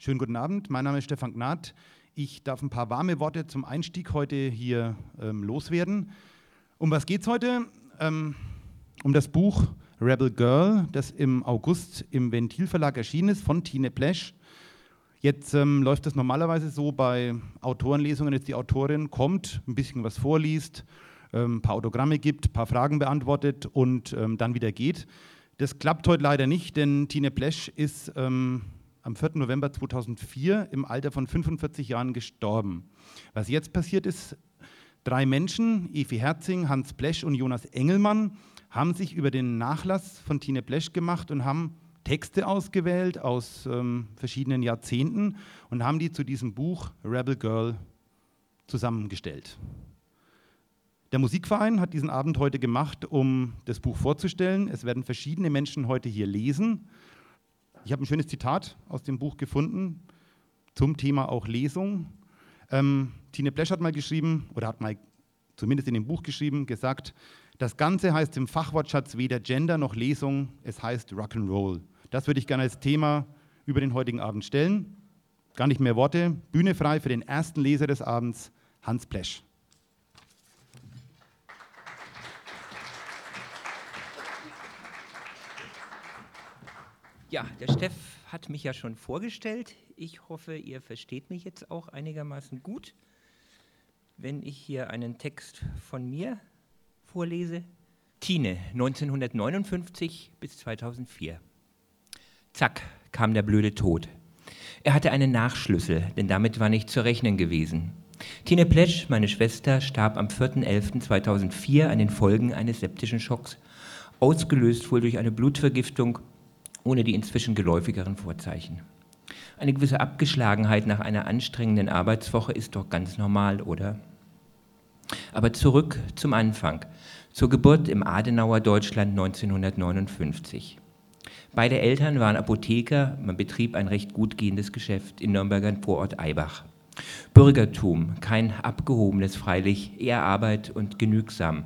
Schönen guten Abend, mein Name ist Stefan Gnad. Ich darf ein paar warme Worte zum Einstieg heute hier ähm, loswerden. Um was geht es heute? Ähm, um das Buch Rebel Girl, das im August im Ventilverlag erschienen ist von Tine Plesch. Jetzt ähm, läuft das normalerweise so bei Autorenlesungen, dass die Autorin kommt, ein bisschen was vorliest, ähm, ein paar Autogramme gibt, ein paar Fragen beantwortet und ähm, dann wieder geht. Das klappt heute leider nicht, denn Tine Plesch ist ähm, am 4. November 2004 im Alter von 45 Jahren gestorben. Was jetzt passiert ist, drei Menschen, Evi Herzing, Hans Plesch und Jonas Engelmann, haben sich über den Nachlass von Tine Plesch gemacht und haben Texte ausgewählt aus ähm, verschiedenen Jahrzehnten und haben die zu diesem Buch Rebel Girl zusammengestellt. Der Musikverein hat diesen Abend heute gemacht, um das Buch vorzustellen. Es werden verschiedene Menschen heute hier lesen. Ich habe ein schönes Zitat aus dem Buch gefunden zum Thema auch Lesung. Ähm, Tine Plesch hat mal geschrieben, oder hat mal zumindest in dem Buch geschrieben, gesagt, das Ganze heißt im Fachwortschatz weder Gender noch Lesung, es heißt Rock'n'Roll. Das würde ich gerne als Thema über den heutigen Abend stellen. Gar nicht mehr Worte. Bühne frei für den ersten Leser des Abends, Hans Plesch. Ja, der Steff hat mich ja schon vorgestellt. Ich hoffe, ihr versteht mich jetzt auch einigermaßen gut. Wenn ich hier einen Text von mir vorlese. Tine, 1959 bis 2004. Zack, kam der blöde Tod. Er hatte einen Nachschlüssel, denn damit war nicht zu rechnen gewesen. Tine Pletsch, meine Schwester, starb am 4.11.2004 an den Folgen eines septischen Schocks, ausgelöst wohl durch eine Blutvergiftung ohne die inzwischen geläufigeren Vorzeichen. Eine gewisse Abgeschlagenheit nach einer anstrengenden Arbeitswoche ist doch ganz normal, oder? Aber zurück zum Anfang, zur Geburt im Adenauer Deutschland 1959. Beide Eltern waren Apotheker, man betrieb ein recht gut gehendes Geschäft in Nürnberger Vorort Eibach. Bürgertum, kein abgehobenes freilich, eher Arbeit und genügsam.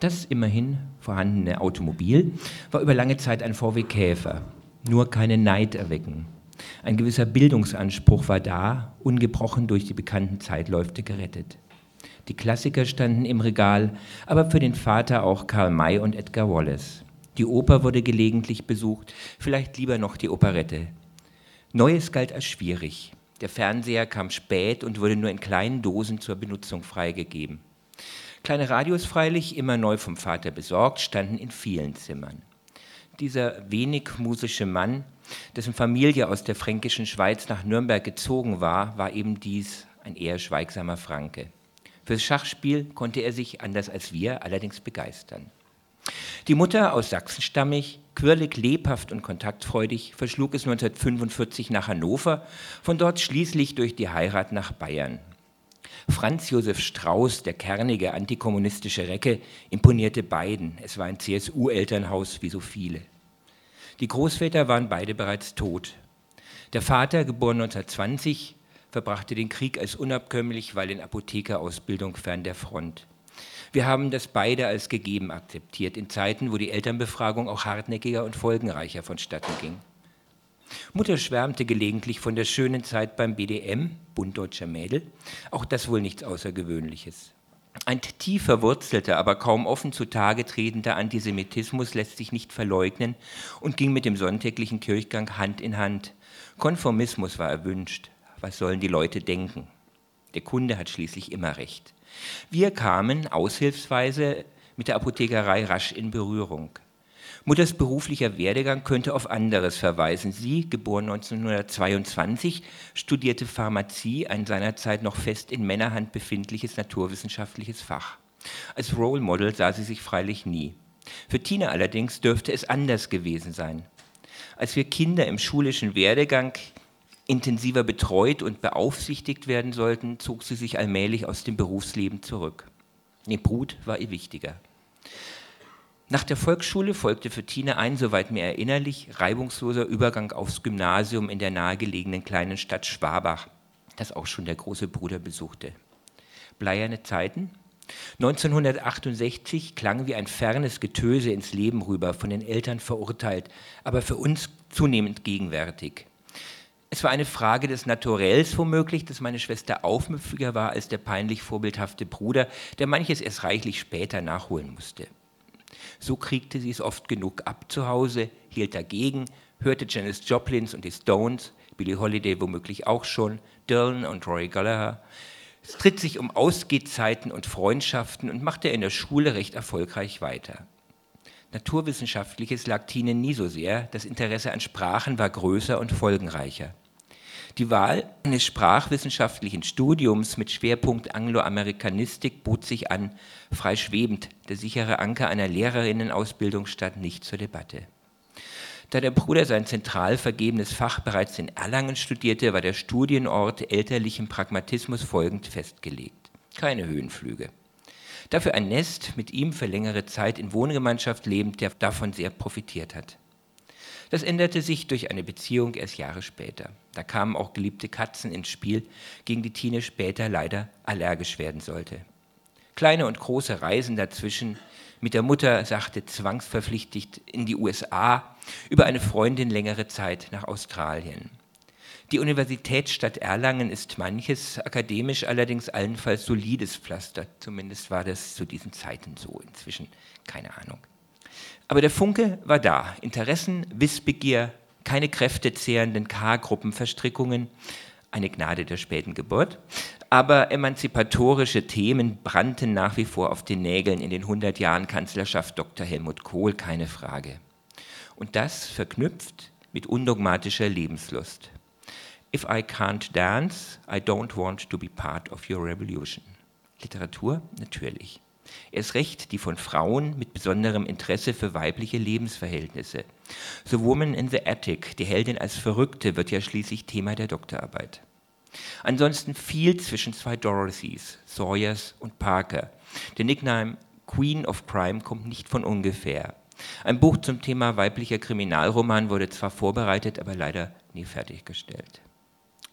Das immerhin vorhandene Automobil war über lange Zeit ein VW Käfer, nur keine Neid erwecken. Ein gewisser Bildungsanspruch war da, ungebrochen durch die bekannten Zeitläufte gerettet. Die Klassiker standen im Regal, aber für den Vater auch Karl May und Edgar Wallace. Die Oper wurde gelegentlich besucht, vielleicht lieber noch die Operette. Neues galt als schwierig. Der Fernseher kam spät und wurde nur in kleinen Dosen zur Benutzung freigegeben. Kleine Radios freilich, immer neu vom Vater besorgt, standen in vielen Zimmern. Dieser wenig musische Mann, dessen Familie aus der fränkischen Schweiz nach Nürnberg gezogen war, war eben dies ein eher schweigsamer Franke. Fürs Schachspiel konnte er sich, anders als wir, allerdings begeistern. Die Mutter, aus Sachsen stammig, quirlig, lebhaft und kontaktfreudig, verschlug es 1945 nach Hannover, von dort schließlich durch die Heirat nach Bayern. Franz Josef Strauß, der kernige antikommunistische Recke, imponierte beiden. Es war ein CSU-Elternhaus wie so viele. Die Großväter waren beide bereits tot. Der Vater, geboren 1920, verbrachte den Krieg als unabkömmlich, weil in Apothekerausbildung fern der Front. Wir haben das beide als gegeben akzeptiert, in Zeiten, wo die Elternbefragung auch hartnäckiger und folgenreicher vonstatten ging. Mutter schwärmte gelegentlich von der schönen Zeit beim BDM, Bund Deutscher Mädel. Auch das wohl nichts Außergewöhnliches. Ein tief verwurzelter, aber kaum offen zutage tretender Antisemitismus lässt sich nicht verleugnen und ging mit dem sonntäglichen Kirchgang Hand in Hand. Konformismus war erwünscht. Was sollen die Leute denken? Der Kunde hat schließlich immer recht. Wir kamen aushilfsweise mit der Apothekerei rasch in Berührung. Mutters beruflicher Werdegang könnte auf anderes verweisen. Sie, geboren 1922, studierte Pharmazie, ein seinerzeit noch fest in Männerhand befindliches naturwissenschaftliches Fach. Als Role Model sah sie sich freilich nie. Für Tina allerdings dürfte es anders gewesen sein. Als wir Kinder im schulischen Werdegang intensiver betreut und beaufsichtigt werden sollten, zog sie sich allmählich aus dem Berufsleben zurück. Die Brut war ihr wichtiger. Nach der Volksschule folgte für Tine ein, soweit mir erinnerlich, reibungsloser Übergang aufs Gymnasium in der nahegelegenen kleinen Stadt Schwabach, das auch schon der große Bruder besuchte. Bleierne Zeiten? 1968 klang wie ein fernes Getöse ins Leben rüber, von den Eltern verurteilt, aber für uns zunehmend gegenwärtig. Es war eine Frage des Naturells womöglich, dass meine Schwester aufmüpfiger war als der peinlich vorbildhafte Bruder, der manches erst reichlich später nachholen musste. So kriegte sie es oft genug ab zu Hause, hielt dagegen, hörte Janis Joplins und die Stones, Billie Holiday womöglich auch schon, Dylan und Roy Gallagher. Es tritt sich um Ausgehzeiten und Freundschaften und machte in der Schule recht erfolgreich weiter. Naturwissenschaftliches lag Tine nie so sehr, das Interesse an Sprachen war größer und folgenreicher. Die Wahl eines sprachwissenschaftlichen Studiums mit Schwerpunkt Angloamerikanistik bot sich an, frei schwebend, der sichere Anker einer Lehrerinnenausbildung stand nicht zur Debatte. Da der Bruder sein zentral vergebenes Fach bereits in Erlangen studierte, war der Studienort elterlichem Pragmatismus folgend festgelegt. Keine Höhenflüge. Dafür ein Nest mit ihm für längere Zeit in Wohngemeinschaft lebend, der davon sehr profitiert hat. Das änderte sich durch eine Beziehung erst Jahre später. Da kamen auch geliebte Katzen ins Spiel, gegen die Tine später leider allergisch werden sollte. Kleine und große Reisen dazwischen, mit der Mutter sagte zwangsverpflichtet in die USA, über eine Freundin längere Zeit nach Australien. Die Universitätsstadt Erlangen ist manches, akademisch allerdings allenfalls solides Pflaster. Zumindest war das zu diesen Zeiten so. Inzwischen keine Ahnung. Aber der Funke war da. Interessen, Wissbegier, keine kräftezehrenden K-Gruppenverstrickungen, eine Gnade der späten Geburt. Aber emanzipatorische Themen brannten nach wie vor auf den Nägeln in den 100 Jahren Kanzlerschaft Dr. Helmut Kohl, keine Frage. Und das verknüpft mit undogmatischer Lebenslust. If I can't dance, I don't want to be part of your revolution. Literatur? Natürlich. Erst recht die von Frauen mit besonderem Interesse für weibliche Lebensverhältnisse. The Woman in the Attic, die Heldin als Verrückte, wird ja schließlich Thema der Doktorarbeit. Ansonsten viel zwischen zwei Dorothys, Sawyers und Parker. Der Nickname Queen of Crime kommt nicht von ungefähr. Ein Buch zum Thema weiblicher Kriminalroman wurde zwar vorbereitet, aber leider nie fertiggestellt.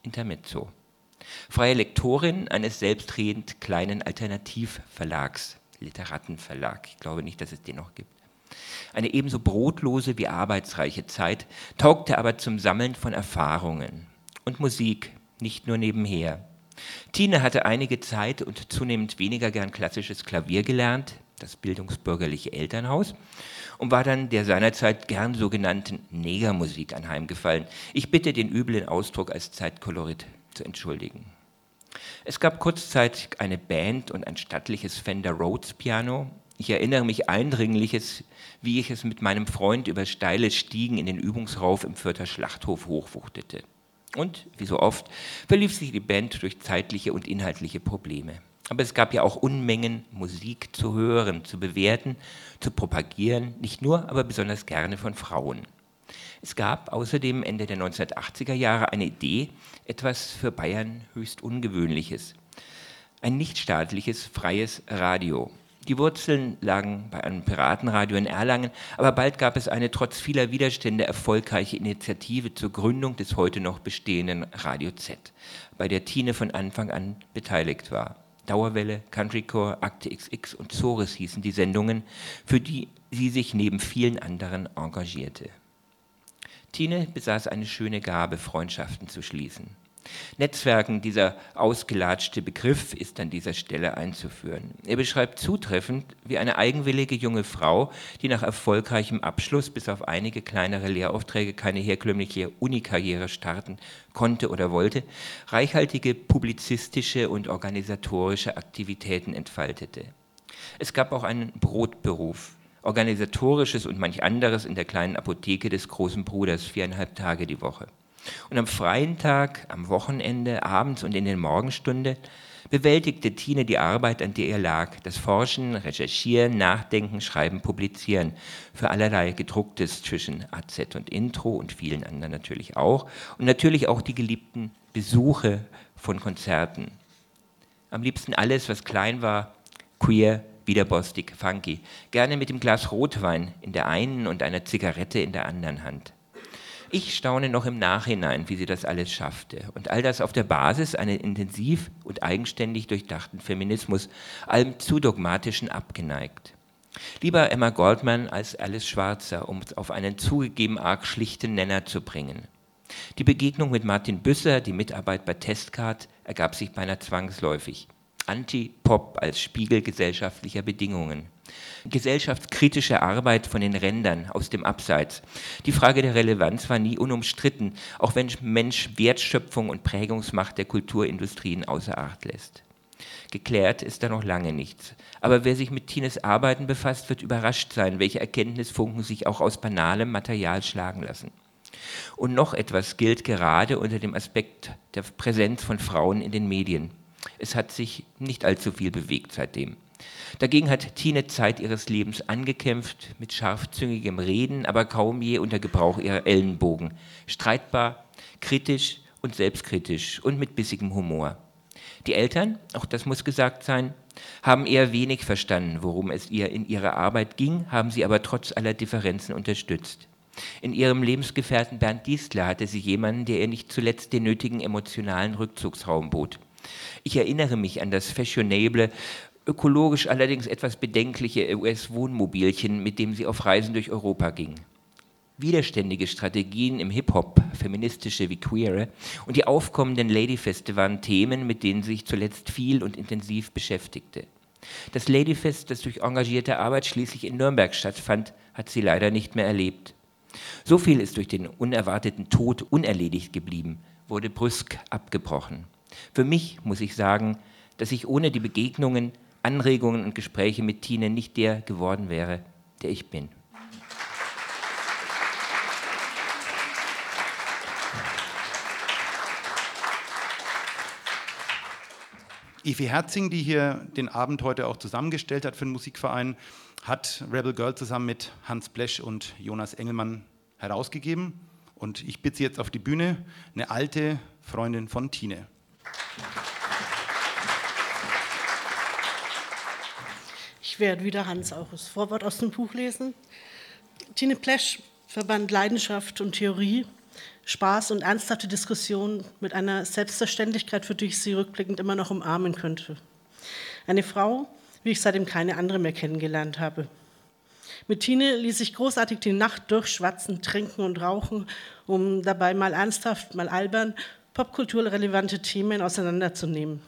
Intermezzo. Freie Lektorin eines selbstredend kleinen Alternativverlags. Literatenverlag. Ich glaube nicht, dass es den noch gibt. Eine ebenso brotlose wie arbeitsreiche Zeit, taugte aber zum Sammeln von Erfahrungen. Und Musik, nicht nur nebenher. Tine hatte einige Zeit und zunehmend weniger gern klassisches Klavier gelernt, das bildungsbürgerliche Elternhaus, und war dann der seinerzeit gern sogenannten Negermusik anheimgefallen. Ich bitte den üblen Ausdruck als Zeitkolorit zu entschuldigen. Es gab kurzzeitig eine Band und ein stattliches Fender Rhodes Piano. Ich erinnere mich eindringliches, wie ich es mit meinem Freund über steile Stiegen in den Übungsrauf im Fürther Schlachthof hochwuchtete. Und, wie so oft, verlief sich die Band durch zeitliche und inhaltliche Probleme. Aber es gab ja auch Unmengen Musik zu hören, zu bewerten, zu propagieren, nicht nur, aber besonders gerne von Frauen. Es gab außerdem Ende der 1980er Jahre eine Idee, etwas für Bayern höchst Ungewöhnliches. Ein nichtstaatliches freies Radio. Die Wurzeln lagen bei einem Piratenradio in Erlangen, aber bald gab es eine trotz vieler Widerstände erfolgreiche Initiative zur Gründung des heute noch bestehenden Radio Z, bei der Tine von Anfang an beteiligt war. Dauerwelle, Countrycore, Akte XX und Zores hießen die Sendungen, für die sie sich neben vielen anderen engagierte. Tine besaß eine schöne Gabe, Freundschaften zu schließen. Netzwerken, dieser ausgelatschte Begriff ist an dieser Stelle einzuführen. Er beschreibt zutreffend, wie eine eigenwillige junge Frau, die nach erfolgreichem Abschluss bis auf einige kleinere Lehraufträge keine herkömmliche Unikarriere starten konnte oder wollte, reichhaltige publizistische und organisatorische Aktivitäten entfaltete. Es gab auch einen Brotberuf, organisatorisches und manch anderes in der kleinen Apotheke des großen Bruders viereinhalb Tage die Woche. Und am freien Tag, am Wochenende, abends und in den Morgenstunden bewältigte Tine die Arbeit, an der ihr lag. Das Forschen, Recherchieren, Nachdenken, Schreiben, Publizieren. Für allerlei gedrucktes zwischen AZ und Intro und vielen anderen natürlich auch. Und natürlich auch die geliebten Besuche von Konzerten. Am liebsten alles, was klein war, queer, widerbostig, funky. Gerne mit dem Glas Rotwein in der einen und einer Zigarette in der anderen Hand. Ich staune noch im Nachhinein, wie sie das alles schaffte. Und all das auf der Basis eines intensiv und eigenständig durchdachten Feminismus, allem zu dogmatischen abgeneigt. Lieber Emma Goldman als Alice Schwarzer, um es auf einen zugegeben arg schlichten Nenner zu bringen. Die Begegnung mit Martin Büsser, die Mitarbeit bei Testcard, ergab sich beinahe zwangsläufig. Anti-Pop als Spiegel gesellschaftlicher Bedingungen. Gesellschaftskritische Arbeit von den Rändern, aus dem Abseits. Die Frage der Relevanz war nie unumstritten, auch wenn Mensch Wertschöpfung und Prägungsmacht der Kulturindustrien außer Acht lässt. Geklärt ist da noch lange nichts. Aber wer sich mit Tines Arbeiten befasst, wird überrascht sein, welche Erkenntnisfunken sich auch aus banalem Material schlagen lassen. Und noch etwas gilt gerade unter dem Aspekt der Präsenz von Frauen in den Medien. Es hat sich nicht allzu viel bewegt seitdem. Dagegen hat Tine Zeit ihres Lebens angekämpft, mit scharfzüngigem Reden, aber kaum je unter Gebrauch ihrer Ellenbogen. Streitbar, kritisch und selbstkritisch und mit bissigem Humor. Die Eltern, auch das muss gesagt sein, haben eher wenig verstanden, worum es ihr in ihrer Arbeit ging, haben sie aber trotz aller Differenzen unterstützt. In ihrem Lebensgefährten Bernd Dienstler hatte sie jemanden, der ihr nicht zuletzt den nötigen emotionalen Rückzugsraum bot. Ich erinnere mich an das fashionable, ökologisch allerdings etwas bedenkliche US-Wohnmobilchen, mit dem sie auf Reisen durch Europa ging. Widerständige Strategien im Hip-Hop, feministische wie queere, und die aufkommenden Ladyfeste waren Themen, mit denen sie sich zuletzt viel und intensiv beschäftigte. Das Ladyfest, das durch engagierte Arbeit schließlich in Nürnberg stattfand, hat sie leider nicht mehr erlebt. So viel ist durch den unerwarteten Tod unerledigt geblieben, wurde brüsk abgebrochen. Für mich muss ich sagen, dass ich ohne die Begegnungen, Anregungen und Gespräche mit Tine nicht der geworden wäre, der ich bin. Evi Herzing, die hier den Abend heute auch zusammengestellt hat für den Musikverein, hat Rebel Girl zusammen mit Hans Blesch und Jonas Engelmann herausgegeben. Und ich bitte Sie jetzt auf die Bühne, eine alte Freundin von Tine. Ich werde wieder Hans auch das Vorwort aus dem Buch lesen. Tine Plesch verband Leidenschaft und Theorie, Spaß und ernsthafte Diskussion mit einer Selbstverständlichkeit, für die ich sie rückblickend immer noch umarmen könnte. Eine Frau, wie ich seitdem keine andere mehr kennengelernt habe. Mit Tine ließ ich großartig die Nacht durchschwatzen, trinken und rauchen, um dabei mal ernsthaft, mal albern popkulturrelevante Themen auseinanderzunehmen.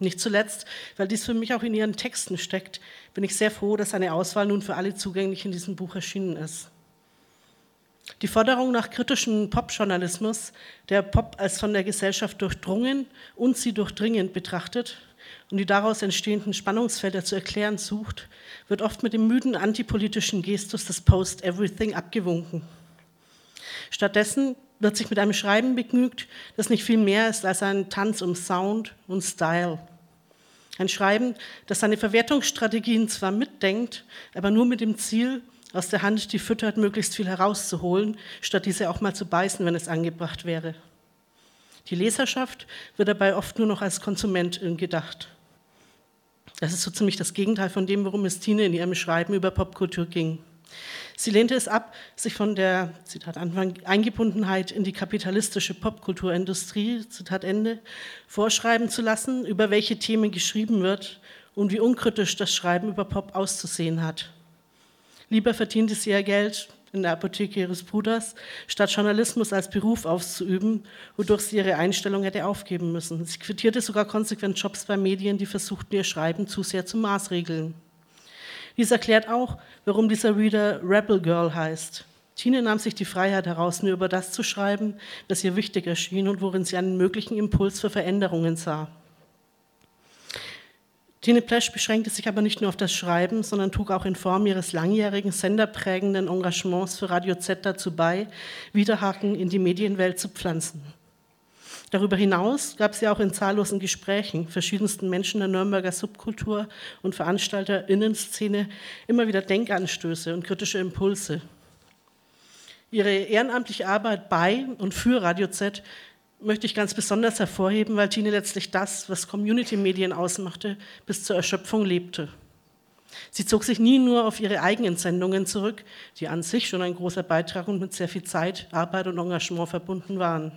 Nicht zuletzt, weil dies für mich auch in ihren Texten steckt, bin ich sehr froh, dass eine Auswahl nun für alle zugänglich in diesem Buch erschienen ist. Die Forderung nach kritischem Popjournalismus, der Pop als von der Gesellschaft durchdrungen und sie durchdringend betrachtet und die daraus entstehenden Spannungsfelder zu erklären sucht, wird oft mit dem müden antipolitischen Gestus des Post-Everything abgewunken. Stattdessen wird sich mit einem Schreiben begnügt, das nicht viel mehr ist als ein Tanz um Sound und Style. Ein Schreiben, das seine Verwertungsstrategien zwar mitdenkt, aber nur mit dem Ziel, aus der Hand, die füttert, möglichst viel herauszuholen, statt diese auch mal zu beißen, wenn es angebracht wäre. Die Leserschaft wird dabei oft nur noch als Konsumentin gedacht. Das ist so ziemlich das Gegenteil von dem, worum es Tine in ihrem Schreiben über Popkultur ging. Sie lehnte es ab, sich von der, Zitat Anfang, Eingebundenheit in die kapitalistische Popkulturindustrie, Zitat Ende, vorschreiben zu lassen, über welche Themen geschrieben wird und wie unkritisch das Schreiben über Pop auszusehen hat. Lieber verdiente sie ihr Geld in der Apotheke ihres Bruders, statt Journalismus als Beruf auszuüben, wodurch sie ihre Einstellung hätte aufgeben müssen. Sie quittierte sogar konsequent Jobs bei Medien, die versuchten, ihr Schreiben zu sehr zu maßregeln. Dies erklärt auch, warum dieser Reader Rebel Girl heißt. Tine nahm sich die Freiheit heraus, nur über das zu schreiben, was ihr wichtig erschien und worin sie einen möglichen Impuls für Veränderungen sah. Tine Plesch beschränkte sich aber nicht nur auf das Schreiben, sondern trug auch in Form ihres langjährigen senderprägenden Engagements für Radio Z dazu bei, Widerhaken in die Medienwelt zu pflanzen. Darüber hinaus gab sie auch in zahllosen Gesprächen verschiedensten Menschen der Nürnberger Subkultur und VeranstalterInnen-Szene immer wieder Denkanstöße und kritische Impulse. Ihre ehrenamtliche Arbeit bei und für Radio Z möchte ich ganz besonders hervorheben, weil Tine letztlich das, was Community-Medien ausmachte, bis zur Erschöpfung lebte. Sie zog sich nie nur auf ihre eigenen Sendungen zurück, die an sich schon ein großer Beitrag und mit sehr viel Zeit, Arbeit und Engagement verbunden waren.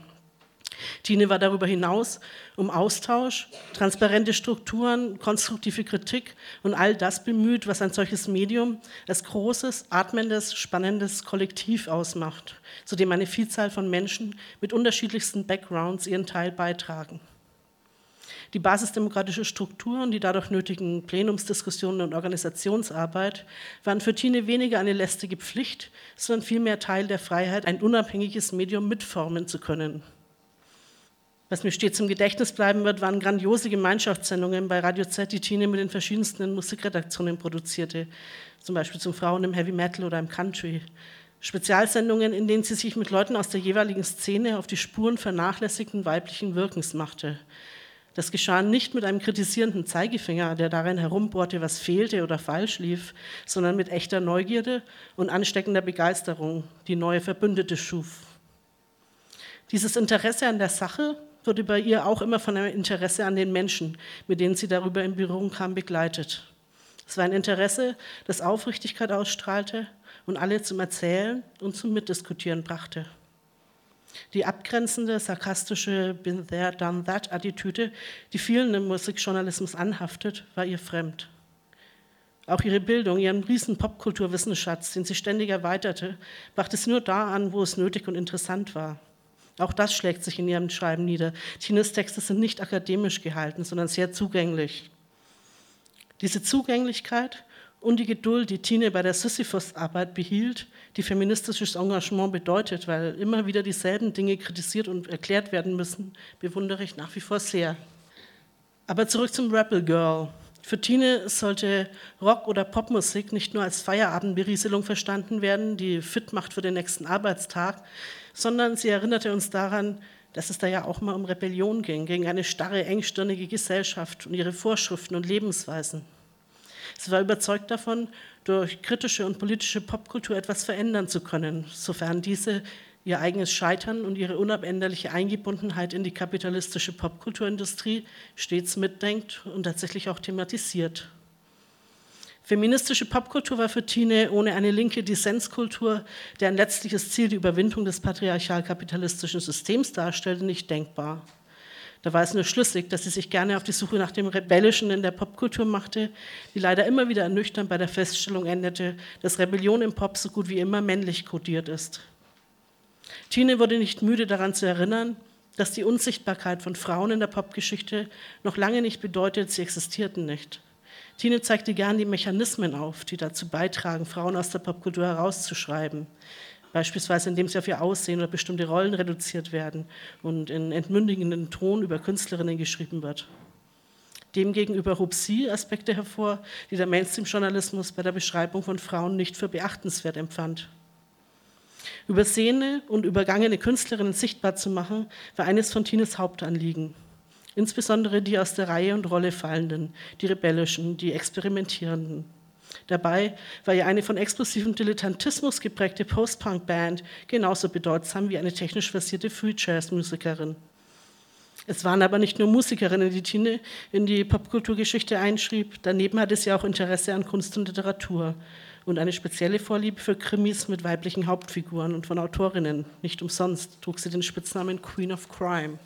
Tine war darüber hinaus um Austausch, transparente Strukturen, konstruktive Kritik und all das bemüht, was ein solches Medium als großes, atmendes, spannendes Kollektiv ausmacht, zu dem eine Vielzahl von Menschen mit unterschiedlichsten Backgrounds ihren Teil beitragen. Die basisdemokratische Struktur und die dadurch nötigen Plenumsdiskussionen und Organisationsarbeit waren für Tine weniger eine lästige Pflicht, sondern vielmehr Teil der Freiheit, ein unabhängiges Medium mitformen zu können. Was mir stets im Gedächtnis bleiben wird, waren grandiose Gemeinschaftssendungen bei Radio Z, die Tine mit den verschiedensten Musikredaktionen produzierte, zum Beispiel zum Frauen im Heavy Metal oder im Country. Spezialsendungen, in denen sie sich mit Leuten aus der jeweiligen Szene auf die Spuren vernachlässigten weiblichen Wirkens machte. Das geschah nicht mit einem kritisierenden Zeigefinger, der darin herumbohrte, was fehlte oder falsch lief, sondern mit echter Neugierde und ansteckender Begeisterung, die neue Verbündete schuf. Dieses Interesse an der Sache wurde bei ihr auch immer von einem Interesse an den Menschen, mit denen sie darüber in Berührung kam, begleitet. Es war ein Interesse, das Aufrichtigkeit ausstrahlte und alle zum Erzählen und zum Mitdiskutieren brachte. Die abgrenzende, sarkastische Been there, done that Attitüde, die vielen im Musikjournalismus anhaftet, war ihr fremd. Auch ihre Bildung, ihren riesen Popkulturwissensschatz, den sie ständig erweiterte, brachte sie nur da an, wo es nötig und interessant war. Auch das schlägt sich in ihrem Schreiben nieder. Tines Texte sind nicht akademisch gehalten, sondern sehr zugänglich. Diese Zugänglichkeit und die Geduld, die Tine bei der Sisyphus-Arbeit behielt, die feministisches Engagement bedeutet, weil immer wieder dieselben Dinge kritisiert und erklärt werden müssen, bewundere ich nach wie vor sehr. Aber zurück zum Rebel Girl. Für Tine sollte Rock- oder Popmusik nicht nur als Feierabendberieselung verstanden werden, die fit macht für den nächsten Arbeitstag, sondern sie erinnerte uns daran, dass es da ja auch mal um Rebellion ging, gegen eine starre, engstirnige Gesellschaft und ihre Vorschriften und Lebensweisen. Sie war überzeugt davon, durch kritische und politische Popkultur etwas verändern zu können, sofern diese ihr eigenes Scheitern und ihre unabänderliche Eingebundenheit in die kapitalistische Popkulturindustrie stets mitdenkt und tatsächlich auch thematisiert. Feministische Popkultur war für Tine ohne eine linke Dissenskultur, deren letztliches Ziel die Überwindung des patriarchal-kapitalistischen Systems darstellte, nicht denkbar. Da war es nur schlüssig, dass sie sich gerne auf die Suche nach dem Rebellischen in der Popkultur machte, die leider immer wieder ernüchternd bei der Feststellung endete, dass Rebellion im Pop so gut wie immer männlich kodiert ist. Tine wurde nicht müde daran zu erinnern, dass die Unsichtbarkeit von Frauen in der Popgeschichte noch lange nicht bedeutet, sie existierten nicht. Tine zeigte gern die Mechanismen auf, die dazu beitragen, Frauen aus der Popkultur herauszuschreiben beispielsweise indem sie auf ihr Aussehen oder bestimmte Rollen reduziert werden und in entmündigenden Ton über Künstlerinnen geschrieben wird. Demgegenüber hob sie Aspekte hervor, die der Mainstream-Journalismus bei der Beschreibung von Frauen nicht für beachtenswert empfand. Übersehene und übergangene Künstlerinnen sichtbar zu machen, war eines von Tines Hauptanliegen. Insbesondere die aus der Reihe und Rolle fallenden, die rebellischen, die experimentierenden. Dabei war ja eine von explosivem Dilettantismus geprägte Post-Punk-Band genauso bedeutsam wie eine technisch versierte Free-Jazz-Musikerin. Es waren aber nicht nur Musikerinnen, die Tine in die Popkulturgeschichte einschrieb. Daneben hatte sie auch Interesse an Kunst und Literatur und eine spezielle Vorliebe für Krimis mit weiblichen Hauptfiguren und von Autorinnen. Nicht umsonst trug sie den Spitznamen Queen of Crime.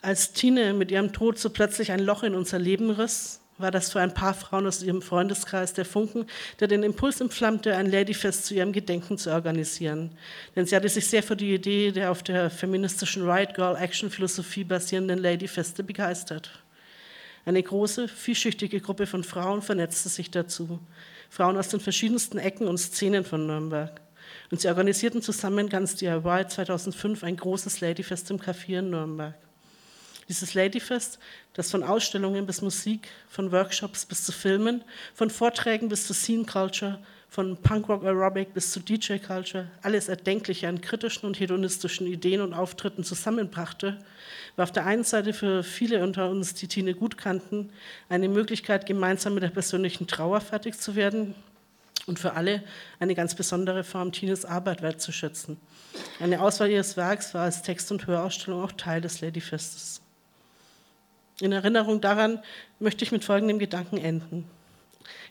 Als Tine mit ihrem Tod so plötzlich ein Loch in unser Leben riss, war das für ein paar Frauen aus ihrem Freundeskreis der Funken, der den Impuls entflammte, ein Ladyfest zu ihrem Gedenken zu organisieren. Denn sie hatte sich sehr für die Idee der auf der feministischen Right Girl Action Philosophie basierenden Ladyfeste begeistert. Eine große, vielschichtige Gruppe von Frauen vernetzte sich dazu. Frauen aus den verschiedensten Ecken und Szenen von Nürnberg. Und sie organisierten zusammen ganz DIY 2005 ein großes Ladyfest im Café in Nürnberg. Dieses Ladyfest, das von Ausstellungen bis Musik, von Workshops bis zu Filmen, von Vorträgen bis zu Scene Culture, von Punkrock Aerobic bis zu DJ Culture, alles Erdenkliche an kritischen und hedonistischen Ideen und Auftritten zusammenbrachte, war auf der einen Seite für viele unter uns, die Tine gut kannten, eine Möglichkeit, gemeinsam mit der persönlichen Trauer fertig zu werden und für alle eine ganz besondere Form, Tines Arbeit wertzuschätzen. Eine Auswahl ihres Werks war als Text- und Hörausstellung auch Teil des Ladyfestes. In Erinnerung daran möchte ich mit folgendem Gedanken enden.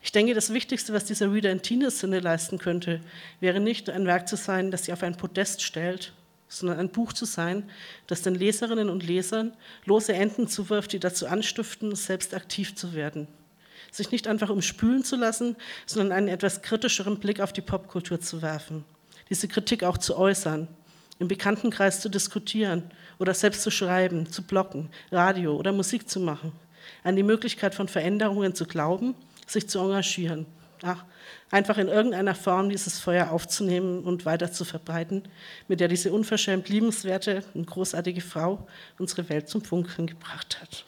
Ich denke, das Wichtigste, was dieser Reader in Tines Sinne leisten könnte, wäre nicht ein Werk zu sein, das sie auf ein Podest stellt, sondern ein Buch zu sein, das den Leserinnen und Lesern lose Enden zuwirft, die dazu anstiften, selbst aktiv zu werden. Sich nicht einfach umspülen zu lassen, sondern einen etwas kritischeren Blick auf die Popkultur zu werfen. Diese Kritik auch zu äußern, im Bekanntenkreis zu diskutieren oder selbst zu schreiben, zu blocken, Radio oder Musik zu machen. An die Möglichkeit von Veränderungen zu glauben, sich zu engagieren. Ach, einfach in irgendeiner Form dieses Feuer aufzunehmen und weiter zu verbreiten, mit der diese unverschämt liebenswerte und großartige Frau unsere Welt zum Funkeln gebracht hat.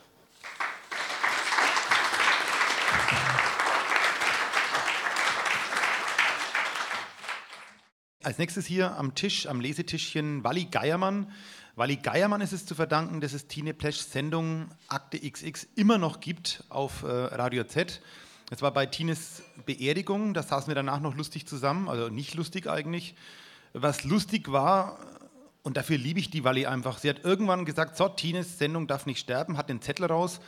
Als nächstes hier am Tisch, am Lesetischchen, Walli Geiermann. Walli Geiermann ist es zu verdanken, dass es Tine Pleschs Sendung Akte XX immer noch gibt auf äh, Radio Z. Es war bei Tines Beerdigung, da saßen wir danach noch lustig zusammen, also nicht lustig eigentlich. Was lustig war, und dafür liebe ich die Walli einfach, sie hat irgendwann gesagt, so, Tines Sendung darf nicht sterben, hat den Zettel raus,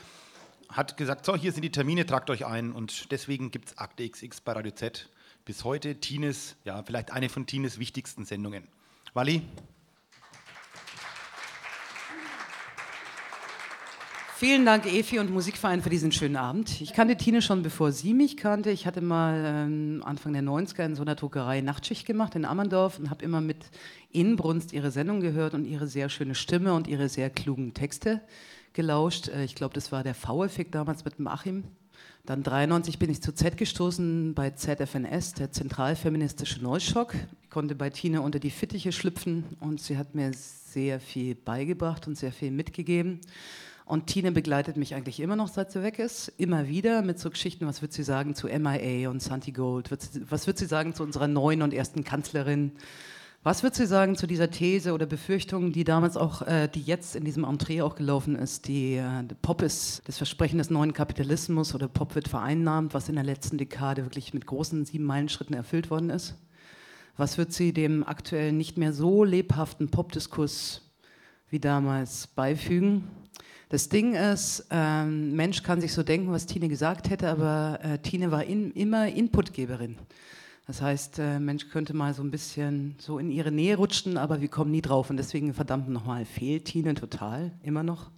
hat gesagt, so, hier sind die Termine, tragt euch ein. Und deswegen gibt es Akte XX bei Radio Z. Bis heute Tines, ja, vielleicht eine von Tines wichtigsten Sendungen. Walli? Vielen Dank, Efi und Musikverein, für diesen schönen Abend. Ich kannte Tine schon, bevor sie mich kannte. Ich hatte mal ähm, Anfang der 90er in so einer Druckerei Nachtschicht gemacht in Ammerndorf und habe immer mit Inbrunst ihre Sendung gehört und ihre sehr schöne Stimme und ihre sehr klugen Texte gelauscht. Äh, ich glaube, das war der V-Effekt damals mit Achim. Dann 93 bin ich zu Z gestoßen bei ZFNS, der zentralfeministische Neuschock. Ich konnte bei Tine unter die Fittiche schlüpfen und sie hat mir sehr viel beigebracht und sehr viel mitgegeben. Und Tine begleitet mich eigentlich immer noch, seit sie weg ist. Immer wieder mit so Geschichten, was wird sie sagen zu MIA und Santi Gold? Was wird sie sagen zu unserer neuen und ersten Kanzlerin? Was wird sie sagen zu dieser These oder Befürchtung, die damals auch, äh, die jetzt in diesem Entree auch gelaufen ist, die äh, Pop ist das Versprechen des neuen Kapitalismus oder Pop wird vereinnahmt, was in der letzten Dekade wirklich mit großen sieben Meilenschritten erfüllt worden ist? Was wird sie dem aktuell nicht mehr so lebhaften Popdiskurs wie damals beifügen? Das Ding ist, ähm, Mensch kann sich so denken, was Tine gesagt hätte, aber äh, Tine war in, immer Inputgeberin. Das heißt, äh, Mensch könnte mal so ein bisschen so in ihre Nähe rutschen, aber wir kommen nie drauf. Und deswegen verdammt nochmal, fehlt Tine total, immer noch.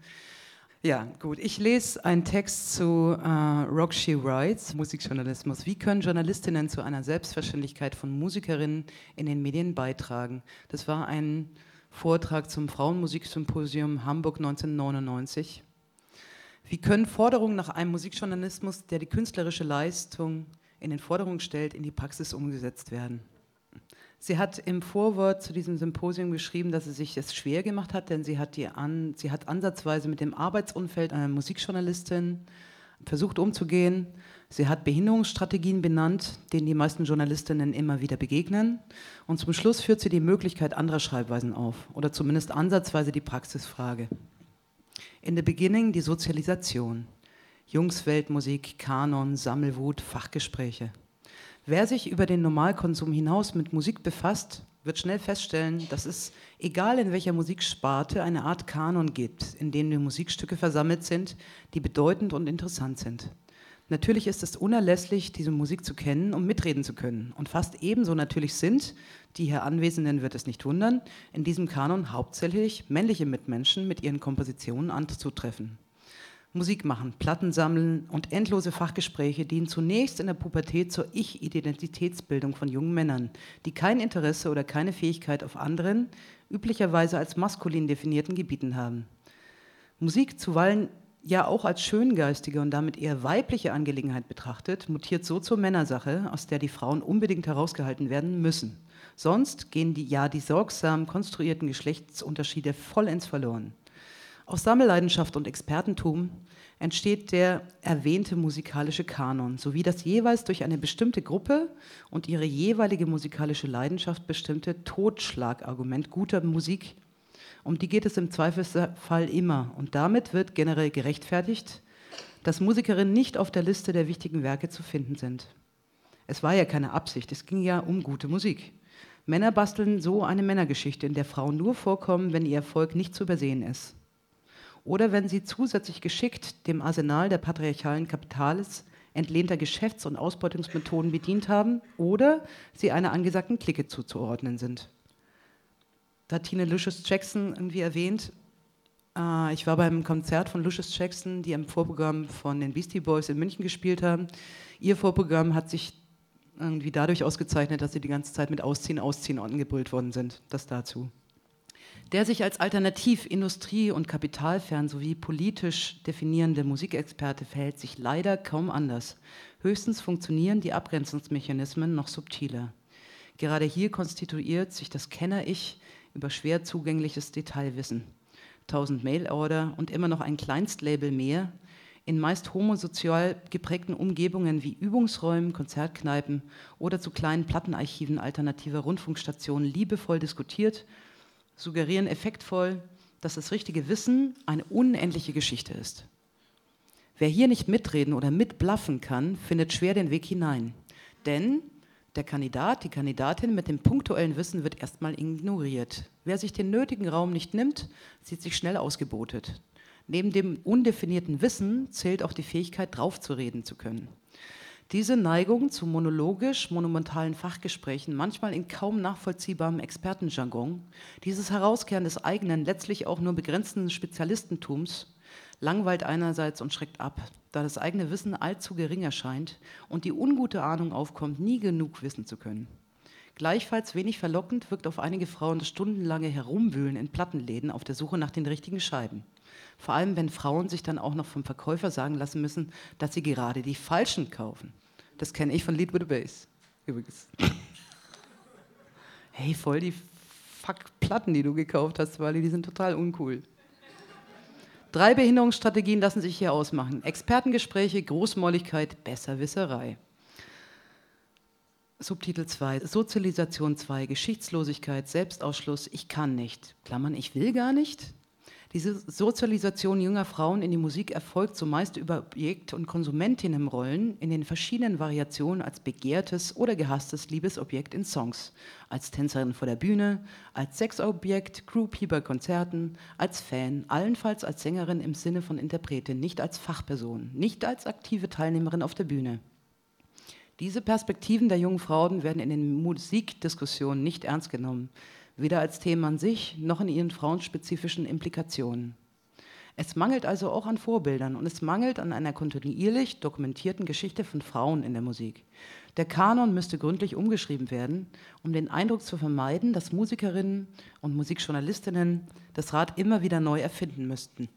Ja, gut. Ich lese einen Text zu äh, Rock She Writes, Musikjournalismus. Wie können Journalistinnen zu einer Selbstverständlichkeit von Musikerinnen in den Medien beitragen? Das war ein Vortrag zum Frauenmusiksymposium Hamburg 1999. Wie können Forderungen nach einem Musikjournalismus, der die künstlerische Leistung in den Vordergrund stellt, in die Praxis umgesetzt werden? Sie hat im Vorwort zu diesem Symposium geschrieben, dass sie sich es schwer gemacht hat, denn sie hat, die an, sie hat ansatzweise mit dem Arbeitsumfeld einer Musikjournalistin versucht umzugehen Sie hat Behinderungsstrategien benannt, denen die meisten Journalistinnen immer wieder begegnen. Und zum Schluss führt sie die Möglichkeit anderer Schreibweisen auf oder zumindest ansatzweise die Praxisfrage. In the beginning die Sozialisation. Jungsweltmusik, Kanon, Sammelwut, Fachgespräche. Wer sich über den Normalkonsum hinaus mit Musik befasst, wird schnell feststellen, dass es, egal in welcher Musiksparte, eine Art Kanon gibt, in dem die Musikstücke versammelt sind, die bedeutend und interessant sind. Natürlich ist es unerlässlich, diese Musik zu kennen, um mitreden zu können. Und fast ebenso natürlich sind, die hier Anwesenden wird es nicht wundern, in diesem Kanon hauptsächlich männliche Mitmenschen mit ihren Kompositionen anzutreffen. Musik machen, Platten sammeln und endlose Fachgespräche dienen zunächst in der Pubertät zur Ich-Identitätsbildung von jungen Männern, die kein Interesse oder keine Fähigkeit auf anderen, üblicherweise als maskulin definierten Gebieten haben. Musik zuweilen ja auch als schöngeistige und damit eher weibliche Angelegenheit betrachtet, mutiert so zur Männersache, aus der die Frauen unbedingt herausgehalten werden müssen. Sonst gehen die ja die sorgsam konstruierten Geschlechtsunterschiede vollends verloren. Aus Sammelleidenschaft und Expertentum entsteht der erwähnte musikalische Kanon, sowie das jeweils durch eine bestimmte Gruppe und ihre jeweilige musikalische Leidenschaft bestimmte Totschlagargument guter Musik um die geht es im Zweifelsfall immer. Und damit wird generell gerechtfertigt, dass Musikerinnen nicht auf der Liste der wichtigen Werke zu finden sind. Es war ja keine Absicht, es ging ja um gute Musik. Männer basteln so eine Männergeschichte, in der Frauen nur vorkommen, wenn ihr Erfolg nicht zu übersehen ist. Oder wenn sie zusätzlich geschickt dem Arsenal der patriarchalen Kapitales entlehnter Geschäfts- und Ausbeutungsmethoden bedient haben oder sie einer angesagten Clique zuzuordnen sind. Tine Lucius Jackson irgendwie erwähnt. Äh, ich war beim Konzert von Lucius Jackson, die am Vorprogramm von den Beastie Boys in München gespielt haben. Ihr Vorprogramm hat sich irgendwie dadurch ausgezeichnet, dass sie die ganze Zeit mit Ausziehen, Ausziehen angebrüllt worden sind. Das dazu. Der sich als alternativ industrie- und kapitalfern sowie politisch definierende Musikexperte verhält sich leider kaum anders. Höchstens funktionieren die Abgrenzungsmechanismen noch subtiler. Gerade hier konstituiert sich das Kenner-Ich über schwer zugängliches Detailwissen. 1000 Mail-Order und immer noch ein Kleinstlabel mehr in meist homosozial geprägten Umgebungen wie Übungsräumen, Konzertkneipen oder zu kleinen Plattenarchiven alternativer Rundfunkstationen liebevoll diskutiert, suggerieren effektvoll, dass das richtige Wissen eine unendliche Geschichte ist. Wer hier nicht mitreden oder mitblaffen kann, findet schwer den Weg hinein. Denn der Kandidat, die Kandidatin mit dem punktuellen Wissen wird erstmal ignoriert. Wer sich den nötigen Raum nicht nimmt, sieht sich schnell ausgebotet. Neben dem undefinierten Wissen zählt auch die Fähigkeit, draufzureden zu können. Diese Neigung zu monologisch monumentalen Fachgesprächen, manchmal in kaum nachvollziehbarem Expertenjargon, dieses Herauskehren des eigenen, letztlich auch nur begrenzten Spezialistentums, langweilt einerseits und schreckt ab, da das eigene Wissen allzu gering erscheint und die ungute Ahnung aufkommt, nie genug wissen zu können. Gleichfalls wenig verlockend wirkt auf einige Frauen das stundenlange Herumwühlen in Plattenläden auf der Suche nach den richtigen Scheiben. Vor allem, wenn Frauen sich dann auch noch vom Verkäufer sagen lassen müssen, dass sie gerade die falschen kaufen. Das kenne ich von Lead with a Bass, übrigens. hey, voll die Fuck-Platten, die du gekauft hast, weil die sind total uncool. Drei Behinderungsstrategien lassen sich hier ausmachen. Expertengespräche, Großmäuligkeit, Besserwisserei. Subtitel 2, Sozialisation 2, Geschichtslosigkeit, Selbstausschluss, ich kann nicht. Klammern, ich will gar nicht. Diese Sozialisation junger Frauen in die Musik erfolgt zumeist über Objekt- und Konsumentinnenrollen in den verschiedenen Variationen als begehrtes oder gehasstes Liebesobjekt in Songs, als Tänzerin vor der Bühne, als Sexobjekt, Groupie bei Konzerten, als Fan, allenfalls als Sängerin im Sinne von Interpretin, nicht als Fachperson, nicht als aktive Teilnehmerin auf der Bühne. Diese Perspektiven der jungen Frauen werden in den Musikdiskussionen nicht ernst genommen weder als Themen an sich noch in ihren frauenspezifischen Implikationen. Es mangelt also auch an Vorbildern und es mangelt an einer kontinuierlich dokumentierten Geschichte von Frauen in der Musik. Der Kanon müsste gründlich umgeschrieben werden, um den Eindruck zu vermeiden, dass Musikerinnen und Musikjournalistinnen das Rad immer wieder neu erfinden müssten.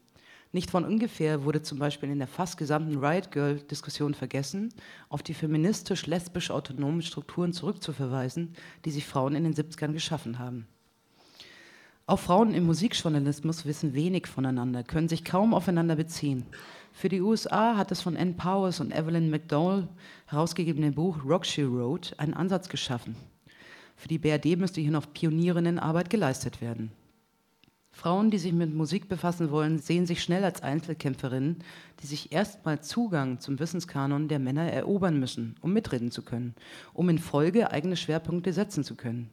Nicht von ungefähr wurde zum Beispiel in der fast gesamten Riot Girl-Diskussion vergessen, auf die feministisch-lesbisch-autonomen Strukturen zurückzuverweisen, die sich Frauen in den 70ern geschaffen haben. Auch Frauen im Musikjournalismus wissen wenig voneinander, können sich kaum aufeinander beziehen. Für die USA hat das von Ann Powers und Evelyn McDowell herausgegebene Buch Rock She Wrote einen Ansatz geschaffen. Für die BRD müsste hier noch Pionierinnenarbeit geleistet werden. Frauen, die sich mit Musik befassen wollen, sehen sich schnell als Einzelkämpferinnen, die sich erstmal Zugang zum Wissenskanon der Männer erobern müssen, um mitreden zu können, um in Folge eigene Schwerpunkte setzen zu können.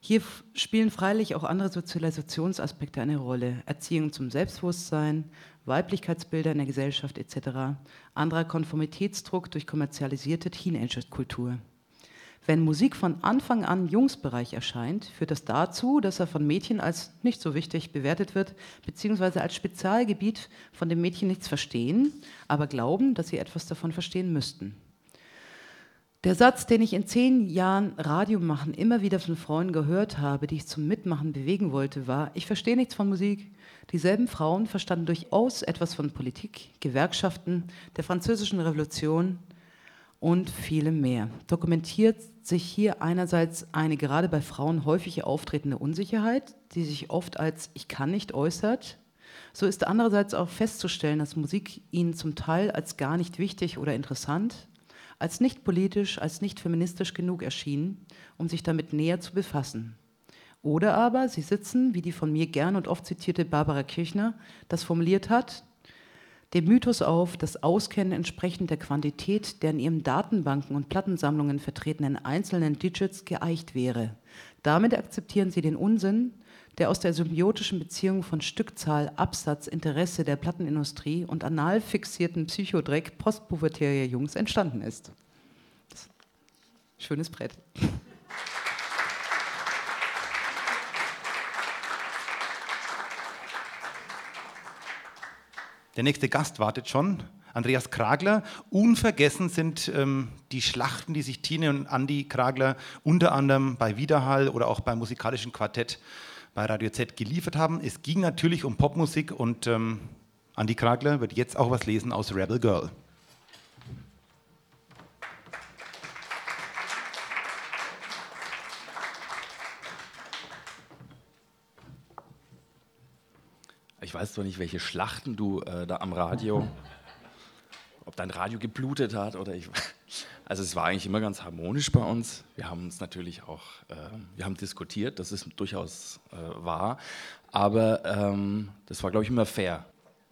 Hier spielen freilich auch andere Sozialisationsaspekte eine Rolle. Erziehung zum Selbstbewusstsein, Weiblichkeitsbilder in der Gesellschaft etc., anderer Konformitätsdruck durch kommerzialisierte Teenagerkultur. Wenn Musik von Anfang an Jungsbereich erscheint, führt das dazu, dass er von Mädchen als nicht so wichtig bewertet wird, beziehungsweise als Spezialgebiet, von dem Mädchen nichts verstehen, aber glauben, dass sie etwas davon verstehen müssten. Der Satz, den ich in zehn Jahren Radio machen immer wieder von Frauen gehört habe, die ich zum Mitmachen bewegen wollte, war, ich verstehe nichts von Musik. Dieselben Frauen verstanden durchaus etwas von Politik, Gewerkschaften, der französischen Revolution, und vielem mehr. Dokumentiert sich hier einerseits eine gerade bei Frauen häufig auftretende Unsicherheit, die sich oft als ich kann nicht äußert. So ist andererseits auch festzustellen, dass Musik ihnen zum Teil als gar nicht wichtig oder interessant, als nicht politisch, als nicht feministisch genug erschien, um sich damit näher zu befassen. Oder aber sie sitzen, wie die von mir gern und oft zitierte Barbara Kirchner das formuliert hat, dem Mythos auf, das Auskennen entsprechend der Quantität der in ihren Datenbanken und Plattensammlungen vertretenen einzelnen Digits geeicht wäre. Damit akzeptieren sie den Unsinn, der aus der symbiotischen Beziehung von Stückzahl, Absatz, Interesse der Plattenindustrie und anal fixierten Psychodreck postpubertärer Jungs entstanden ist. Schönes Brett. Der nächste Gast wartet schon. Andreas Kragler. Unvergessen sind ähm, die Schlachten, die sich Tine und Andi Kragler unter anderem bei Widerhall oder auch beim musikalischen Quartett bei Radio Z geliefert haben. Es ging natürlich um Popmusik und ähm, Andi Kragler wird jetzt auch was lesen aus Rebel Girl. Ich weiß zwar nicht, welche Schlachten du äh, da am Radio ob dein Radio geblutet hat oder ich. Also es war eigentlich immer ganz harmonisch bei uns. Wir haben uns natürlich auch, äh, wir haben diskutiert, das ist durchaus äh, wahr, aber ähm, das war, glaube ich, immer fair.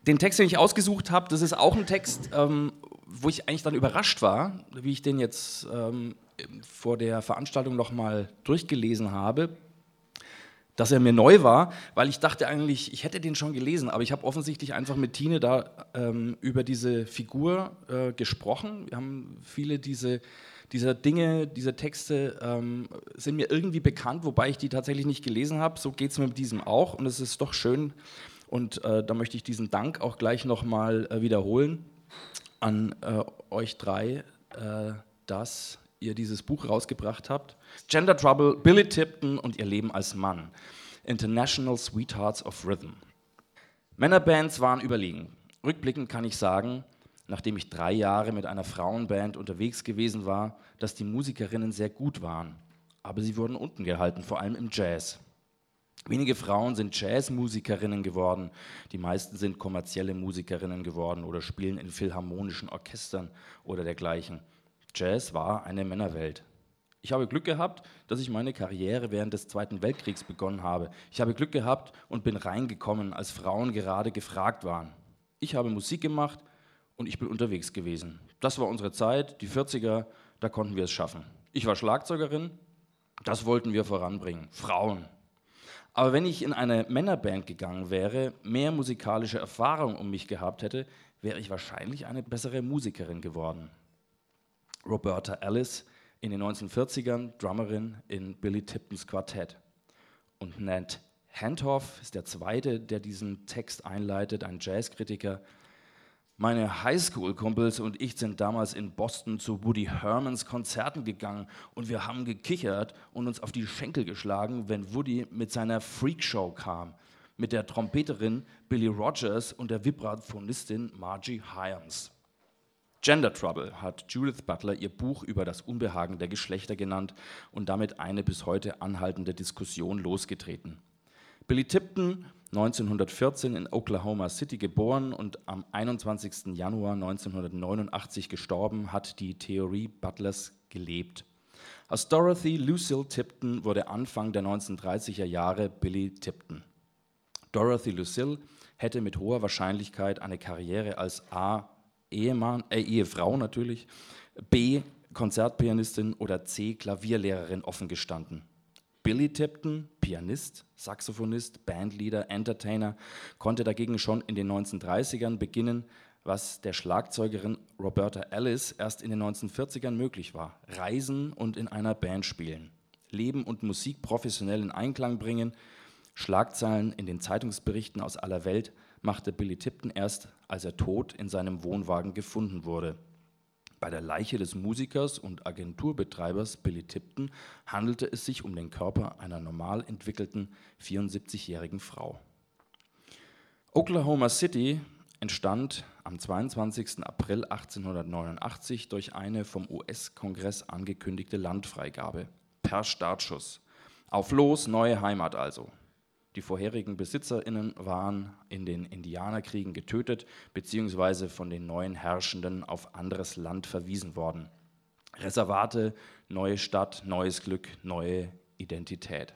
Den Text, den ich ausgesucht habe, das ist auch ein Text, ähm, wo ich eigentlich dann überrascht war, wie ich den jetzt ähm, vor der Veranstaltung nochmal durchgelesen habe dass er mir neu war, weil ich dachte eigentlich, ich hätte den schon gelesen, aber ich habe offensichtlich einfach mit Tine da ähm, über diese Figur äh, gesprochen. Wir haben viele diese, dieser Dinge, diese Texte ähm, sind mir irgendwie bekannt, wobei ich die tatsächlich nicht gelesen habe. So geht es mir mit diesem auch und es ist doch schön und äh, da möchte ich diesen Dank auch gleich nochmal äh, wiederholen an äh, euch drei, äh, dass ihr dieses Buch rausgebracht habt. Gender Trouble, Billy Tipton und ihr Leben als Mann. International Sweethearts of Rhythm. Männerbands waren überlegen. Rückblickend kann ich sagen, nachdem ich drei Jahre mit einer Frauenband unterwegs gewesen war, dass die Musikerinnen sehr gut waren. Aber sie wurden unten gehalten, vor allem im Jazz. Wenige Frauen sind Jazzmusikerinnen geworden, die meisten sind kommerzielle Musikerinnen geworden oder spielen in philharmonischen Orchestern oder dergleichen. Jazz war eine Männerwelt. Ich habe Glück gehabt, dass ich meine Karriere während des Zweiten Weltkriegs begonnen habe. Ich habe Glück gehabt und bin reingekommen, als Frauen gerade gefragt waren. Ich habe Musik gemacht und ich bin unterwegs gewesen. Das war unsere Zeit, die 40er, da konnten wir es schaffen. Ich war Schlagzeugerin, das wollten wir voranbringen. Frauen. Aber wenn ich in eine Männerband gegangen wäre, mehr musikalische Erfahrung um mich gehabt hätte, wäre ich wahrscheinlich eine bessere Musikerin geworden. Roberta Ellis in den 1940ern, Drummerin in Billy Tiptons Quartett. Und Nat Handhoff ist der zweite, der diesen Text einleitet, ein Jazzkritiker. Meine Highschool-Kumpels und ich sind damals in Boston zu Woody Hermans Konzerten gegangen und wir haben gekichert und uns auf die Schenkel geschlagen, wenn Woody mit seiner Freakshow kam, mit der Trompeterin Billy Rogers und der Vibraphonistin Margie Hyams. Gender Trouble hat Judith Butler ihr Buch über das Unbehagen der Geschlechter genannt und damit eine bis heute anhaltende Diskussion losgetreten. Billy Tipton, 1914 in Oklahoma City geboren und am 21. Januar 1989 gestorben, hat die Theorie Butlers gelebt. Aus Dorothy Lucille Tipton wurde Anfang der 1930er Jahre Billy Tipton. Dorothy Lucille hätte mit hoher Wahrscheinlichkeit eine Karriere als A. Ehemann, äh, Ehefrau natürlich, B, Konzertpianistin oder C, Klavierlehrerin offen gestanden. Billy Tipton, Pianist, Saxophonist, Bandleader, Entertainer, konnte dagegen schon in den 1930ern beginnen, was der Schlagzeugerin Roberta Ellis erst in den 1940ern möglich war. Reisen und in einer Band spielen. Leben und Musik professionell in Einklang bringen, Schlagzeilen in den Zeitungsberichten aus aller Welt machte Billy Tipton erst, als er tot in seinem Wohnwagen gefunden wurde. Bei der Leiche des Musikers und Agenturbetreibers Billy Tipton handelte es sich um den Körper einer normal entwickelten 74-jährigen Frau. Oklahoma City entstand am 22. April 1889 durch eine vom US-Kongress angekündigte Landfreigabe per Startschuss. Auf los, neue Heimat also. Die vorherigen BesitzerInnen waren in den Indianerkriegen getötet bzw. von den neuen Herrschenden auf anderes Land verwiesen worden. Reservate, neue Stadt, neues Glück, neue Identität.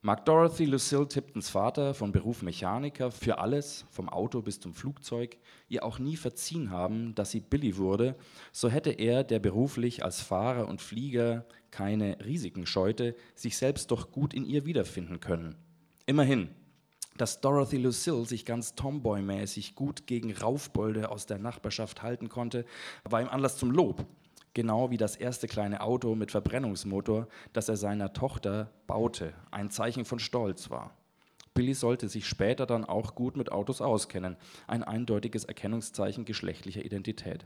Mark Dorothy Lucille Tiptons Vater, von Beruf Mechaniker, für alles, vom Auto bis zum Flugzeug, ihr auch nie verziehen haben, dass sie Billy wurde, so hätte er, der beruflich als Fahrer und Flieger keine Risiken scheute, sich selbst doch gut in ihr wiederfinden können. Immerhin, dass Dorothy Lucille sich ganz Tomboy-mäßig gut gegen Raufbolde aus der Nachbarschaft halten konnte, war ihm Anlass zum Lob. Genau wie das erste kleine Auto mit Verbrennungsmotor, das er seiner Tochter baute, ein Zeichen von Stolz war. Billy sollte sich später dann auch gut mit Autos auskennen, ein eindeutiges Erkennungszeichen geschlechtlicher Identität.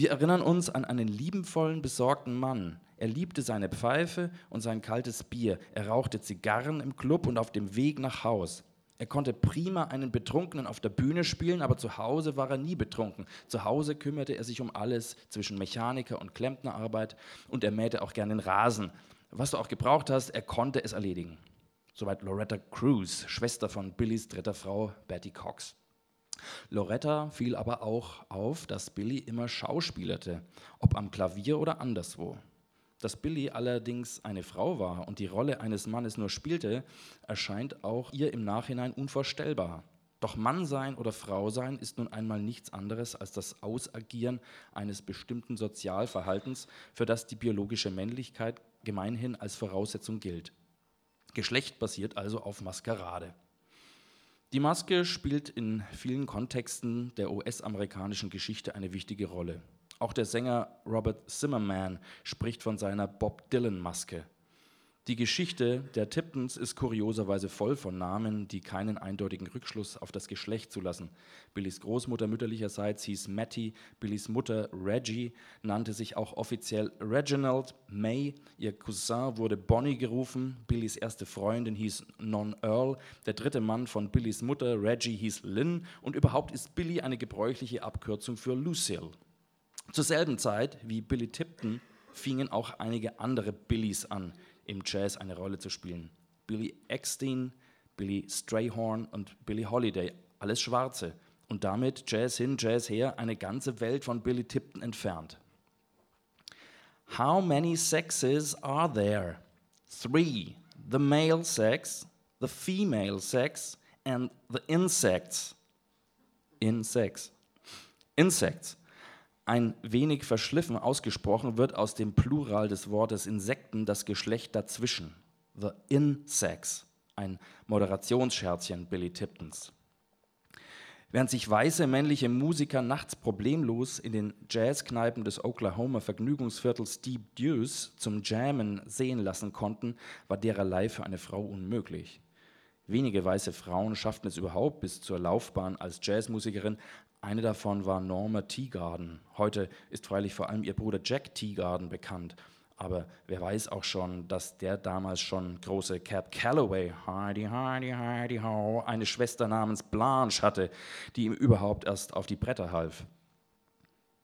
Wir erinnern uns an einen liebenvollen, besorgten Mann. Er liebte seine Pfeife und sein kaltes Bier. Er rauchte Zigarren im Club und auf dem Weg nach Haus. Er konnte prima einen Betrunkenen auf der Bühne spielen, aber zu Hause war er nie betrunken. Zu Hause kümmerte er sich um alles zwischen Mechaniker und Klempnerarbeit und er mähte auch gern den Rasen. Was du auch gebraucht hast, er konnte es erledigen. Soweit Loretta Cruz, Schwester von Billys dritter Frau Betty Cox. Loretta fiel aber auch auf, dass Billy immer schauspielerte, ob am Klavier oder anderswo. Dass Billy allerdings eine Frau war und die Rolle eines Mannes nur spielte, erscheint auch ihr im Nachhinein unvorstellbar. Doch Mann sein oder Frau sein ist nun einmal nichts anderes als das Ausagieren eines bestimmten Sozialverhaltens, für das die biologische Männlichkeit gemeinhin als Voraussetzung gilt. Geschlecht basiert also auf Maskerade. Die Maske spielt in vielen Kontexten der US-amerikanischen Geschichte eine wichtige Rolle. Auch der Sänger Robert Zimmerman spricht von seiner Bob Dylan-Maske. Die Geschichte der Tiptons ist kurioserweise voll von Namen, die keinen eindeutigen Rückschluss auf das Geschlecht zulassen. Billys Großmutter mütterlicherseits hieß Mattie, Billys Mutter Reggie nannte sich auch offiziell Reginald May, ihr Cousin wurde Bonnie gerufen, Billys erste Freundin hieß Non Earl, der dritte Mann von Billys Mutter Reggie hieß Lynn und überhaupt ist Billy eine gebräuchliche Abkürzung für Lucille. Zur selben Zeit wie Billy Tipton fingen auch einige andere Billys an, im Jazz eine Rolle zu spielen. Billy Eckstein, Billy Strayhorn und Billy Holiday, alles Schwarze. Und damit Jazz hin, Jazz her, eine ganze Welt von Billy Tipton entfernt. How many sexes are there? Three. The male sex, the female sex and the insects. Insects. Insects ein wenig verschliffen ausgesprochen wird aus dem Plural des Wortes Insekten das Geschlecht dazwischen. The Insects, ein Moderationsscherzchen Billy Tiptons. Während sich weiße männliche Musiker nachts problemlos in den Jazzkneipen des Oklahoma Vergnügungsviertels Deep Deuce zum Jammen sehen lassen konnten, war dererlei für eine Frau unmöglich. Wenige weiße Frauen schafften es überhaupt bis zur Laufbahn als Jazzmusikerin, eine davon war Norma Teagarden. Heute ist freilich vor allem ihr Bruder Jack Teagarden bekannt. Aber wer weiß auch schon, dass der damals schon große Cap Calloway, Heidi, Heidi, Heidi, ho, eine Schwester namens Blanche hatte, die ihm überhaupt erst auf die Bretter half.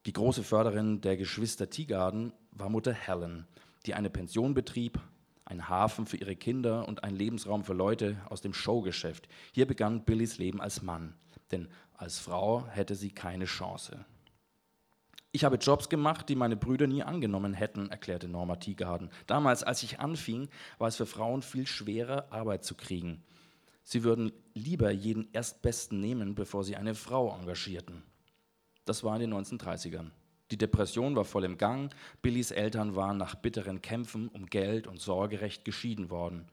Die große Förderin der Geschwister Teagarden war Mutter Helen, die eine Pension betrieb, ein Hafen für ihre Kinder und ein Lebensraum für Leute aus dem Showgeschäft. Hier begann Billys Leben als Mann denn als Frau hätte sie keine Chance. Ich habe Jobs gemacht, die meine Brüder nie angenommen hätten, erklärte Norma Tiegarden. Damals, als ich anfing, war es für Frauen viel schwerer, Arbeit zu kriegen. Sie würden lieber jeden Erstbesten nehmen, bevor sie eine Frau engagierten. Das war in den 1930ern. Die Depression war voll im Gang. Billys Eltern waren nach bitteren Kämpfen um Geld und Sorgerecht geschieden worden.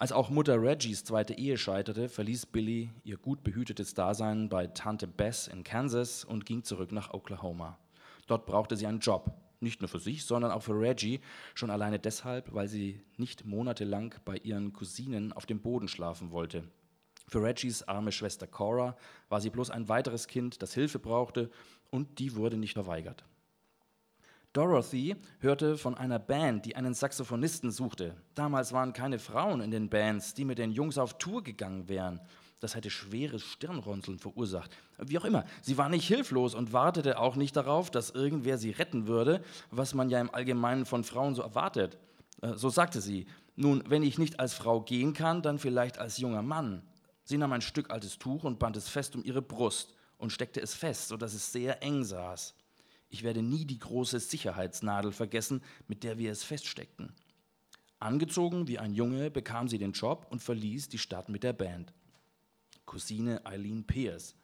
Als auch Mutter Reggies zweite Ehe scheiterte, verließ Billy ihr gut behütetes Dasein bei Tante Bess in Kansas und ging zurück nach Oklahoma. Dort brauchte sie einen Job, nicht nur für sich, sondern auch für Reggie, schon alleine deshalb, weil sie nicht monatelang bei ihren Cousinen auf dem Boden schlafen wollte. Für Reggies arme Schwester Cora war sie bloß ein weiteres Kind, das Hilfe brauchte, und die wurde nicht verweigert. Dorothy hörte von einer Band, die einen Saxophonisten suchte. Damals waren keine Frauen in den Bands, die mit den Jungs auf Tour gegangen wären. Das hätte schweres Stirnrunzeln verursacht. Wie auch immer, sie war nicht hilflos und wartete auch nicht darauf, dass irgendwer sie retten würde, was man ja im Allgemeinen von Frauen so erwartet. Äh, so sagte sie, nun, wenn ich nicht als Frau gehen kann, dann vielleicht als junger Mann. Sie nahm ein Stück altes Tuch und band es fest um ihre Brust und steckte es fest, sodass es sehr eng saß. Ich werde nie die große Sicherheitsnadel vergessen, mit der wir es feststeckten. Angezogen wie ein Junge bekam sie den Job und verließ die Stadt mit der Band. Cousine Eileen Pierce.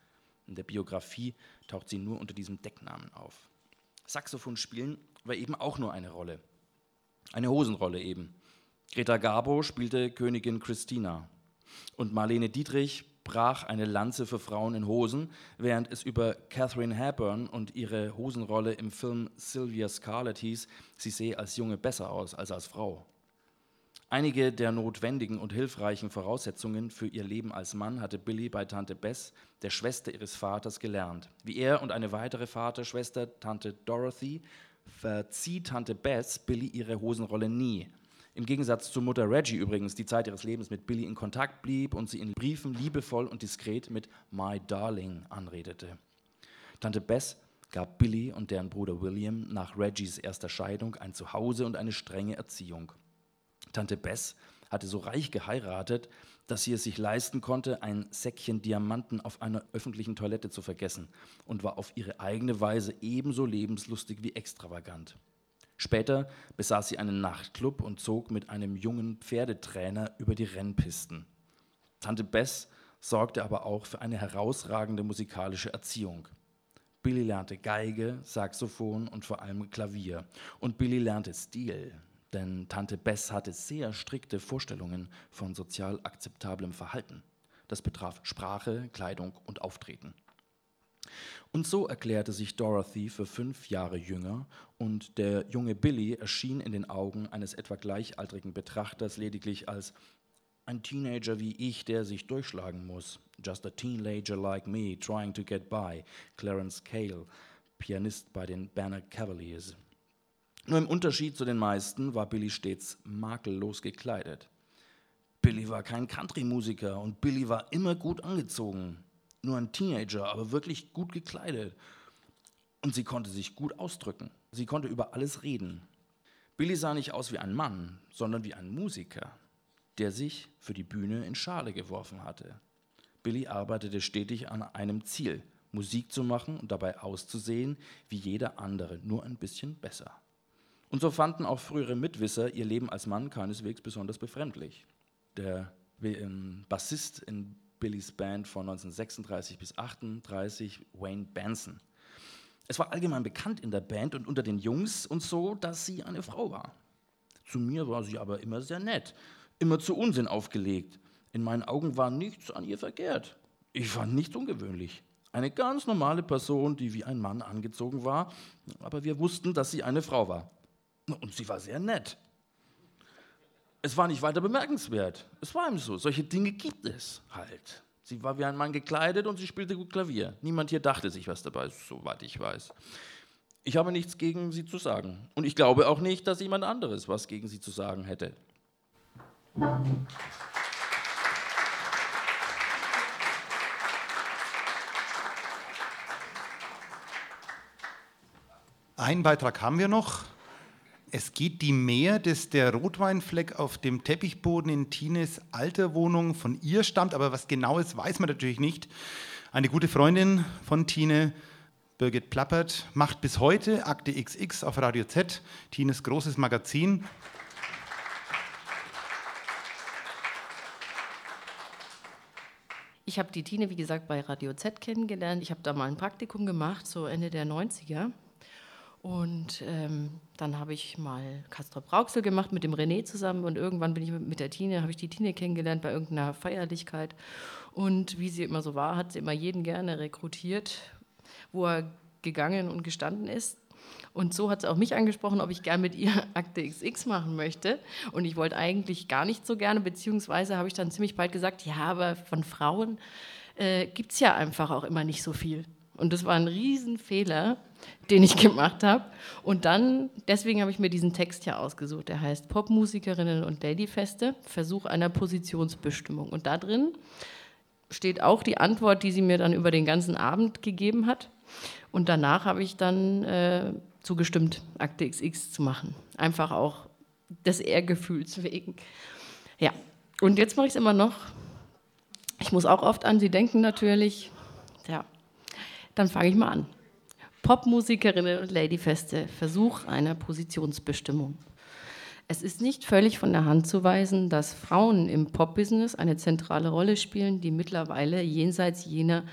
In der Biografie taucht sie nur unter diesem Decknamen auf. Saxophon spielen war eben auch nur eine Rolle. Eine Hosenrolle eben. Greta Garbo spielte Königin Christina. Und Marlene Dietrich brach eine Lanze für Frauen in Hosen, während es über Catherine Hepburn und ihre Hosenrolle im Film Sylvia Scarlett hieß, sie sehe als Junge besser aus als als Frau. Einige der notwendigen und hilfreichen Voraussetzungen für ihr Leben als Mann hatte Billy bei Tante Bess, der Schwester ihres Vaters, gelernt. Wie er und eine weitere Vaterschwester, Tante Dorothy, verzieh Tante Bess Billy ihre Hosenrolle nie. Im Gegensatz zu Mutter Reggie übrigens, die Zeit ihres Lebens mit Billy in Kontakt blieb und sie in Briefen liebevoll und diskret mit My Darling anredete. Tante Bess gab Billy und deren Bruder William nach Reggies erster Scheidung ein Zuhause und eine strenge Erziehung. Tante Bess hatte so reich geheiratet, dass sie es sich leisten konnte, ein Säckchen Diamanten auf einer öffentlichen Toilette zu vergessen und war auf ihre eigene Weise ebenso lebenslustig wie extravagant. Später besaß sie einen Nachtclub und zog mit einem jungen Pferdetrainer über die Rennpisten. Tante Bess sorgte aber auch für eine herausragende musikalische Erziehung. Billy lernte Geige, Saxophon und vor allem Klavier. Und Billy lernte Stil, denn Tante Bess hatte sehr strikte Vorstellungen von sozial akzeptablem Verhalten. Das betraf Sprache, Kleidung und Auftreten. Und so erklärte sich Dorothy für fünf Jahre jünger und der junge Billy erschien in den Augen eines etwa gleichaltrigen Betrachters lediglich als ein Teenager wie ich, der sich durchschlagen muss. Just a teenager like me, trying to get by. Clarence Cale, Pianist bei den Banner Cavaliers. Nur im Unterschied zu den meisten war Billy stets makellos gekleidet. Billy war kein Country-Musiker und Billy war immer gut angezogen. Nur ein Teenager, aber wirklich gut gekleidet. Und sie konnte sich gut ausdrücken. Sie konnte über alles reden. Billy sah nicht aus wie ein Mann, sondern wie ein Musiker, der sich für die Bühne in Schale geworfen hatte. Billy arbeitete stetig an einem Ziel, Musik zu machen und dabei auszusehen wie jeder andere, nur ein bisschen besser. Und so fanden auch frühere Mitwisser ihr Leben als Mann keineswegs besonders befremdlich. Der Bassist in Billys Band von 1936 bis 1938, Wayne Benson. Es war allgemein bekannt in der Band und unter den Jungs und so, dass sie eine Frau war. Zu mir war sie aber immer sehr nett, immer zu Unsinn aufgelegt. In meinen Augen war nichts an ihr verkehrt. Ich fand nichts ungewöhnlich. Eine ganz normale Person, die wie ein Mann angezogen war, aber wir wussten, dass sie eine Frau war. Und sie war sehr nett. Es war nicht weiter bemerkenswert. Es war ihm so. Solche Dinge gibt es halt. Sie war wie ein Mann gekleidet und sie spielte gut Klavier. Niemand hier dachte sich was dabei, soweit ich weiß. Ich habe nichts gegen sie zu sagen. Und ich glaube auch nicht, dass jemand anderes was gegen sie zu sagen hätte. Einen Beitrag haben wir noch. Es geht die Mehr, dass der Rotweinfleck auf dem Teppichboden in Tines alter Wohnung von ihr stammt, aber was genau ist, weiß man natürlich nicht. Eine gute Freundin von Tine, Birgit Plappert, macht bis heute Akte XX auf Radio Z, Tines großes Magazin. Ich habe die Tine, wie gesagt, bei Radio Z kennengelernt. Ich habe da mal ein Praktikum gemacht, so Ende der 90er. Und ähm, dann habe ich mal Castro Brauxel gemacht mit dem René zusammen und irgendwann bin ich mit der Tine, habe ich die Tine kennengelernt bei irgendeiner Feierlichkeit. Und wie sie immer so war, hat sie immer jeden gerne rekrutiert, wo er gegangen und gestanden ist. Und so hat sie auch mich angesprochen, ob ich gerne mit ihr Akte XX machen möchte. Und ich wollte eigentlich gar nicht so gerne, beziehungsweise habe ich dann ziemlich bald gesagt, ja, aber von Frauen äh, gibt es ja einfach auch immer nicht so viel. Und das war ein Riesenfehler, den ich gemacht habe. Und dann, deswegen habe ich mir diesen Text hier ausgesucht. Der heißt Popmusikerinnen und Ladyfeste, Versuch einer Positionsbestimmung. Und da drin steht auch die Antwort, die sie mir dann über den ganzen Abend gegeben hat. Und danach habe ich dann äh, zugestimmt, Akte XX zu machen. Einfach auch des Ehrgefühls wegen. Ja, und jetzt mache ich es immer noch. Ich muss auch oft an sie denken natürlich. Ja, dann fange ich mal an. Popmusikerinnen und Ladyfeste, Versuch einer Positionsbestimmung. Es ist nicht völlig von der Hand zu weisen, dass Frauen im Popbusiness eine zentrale Rolle spielen, die mittlerweile jenseits jener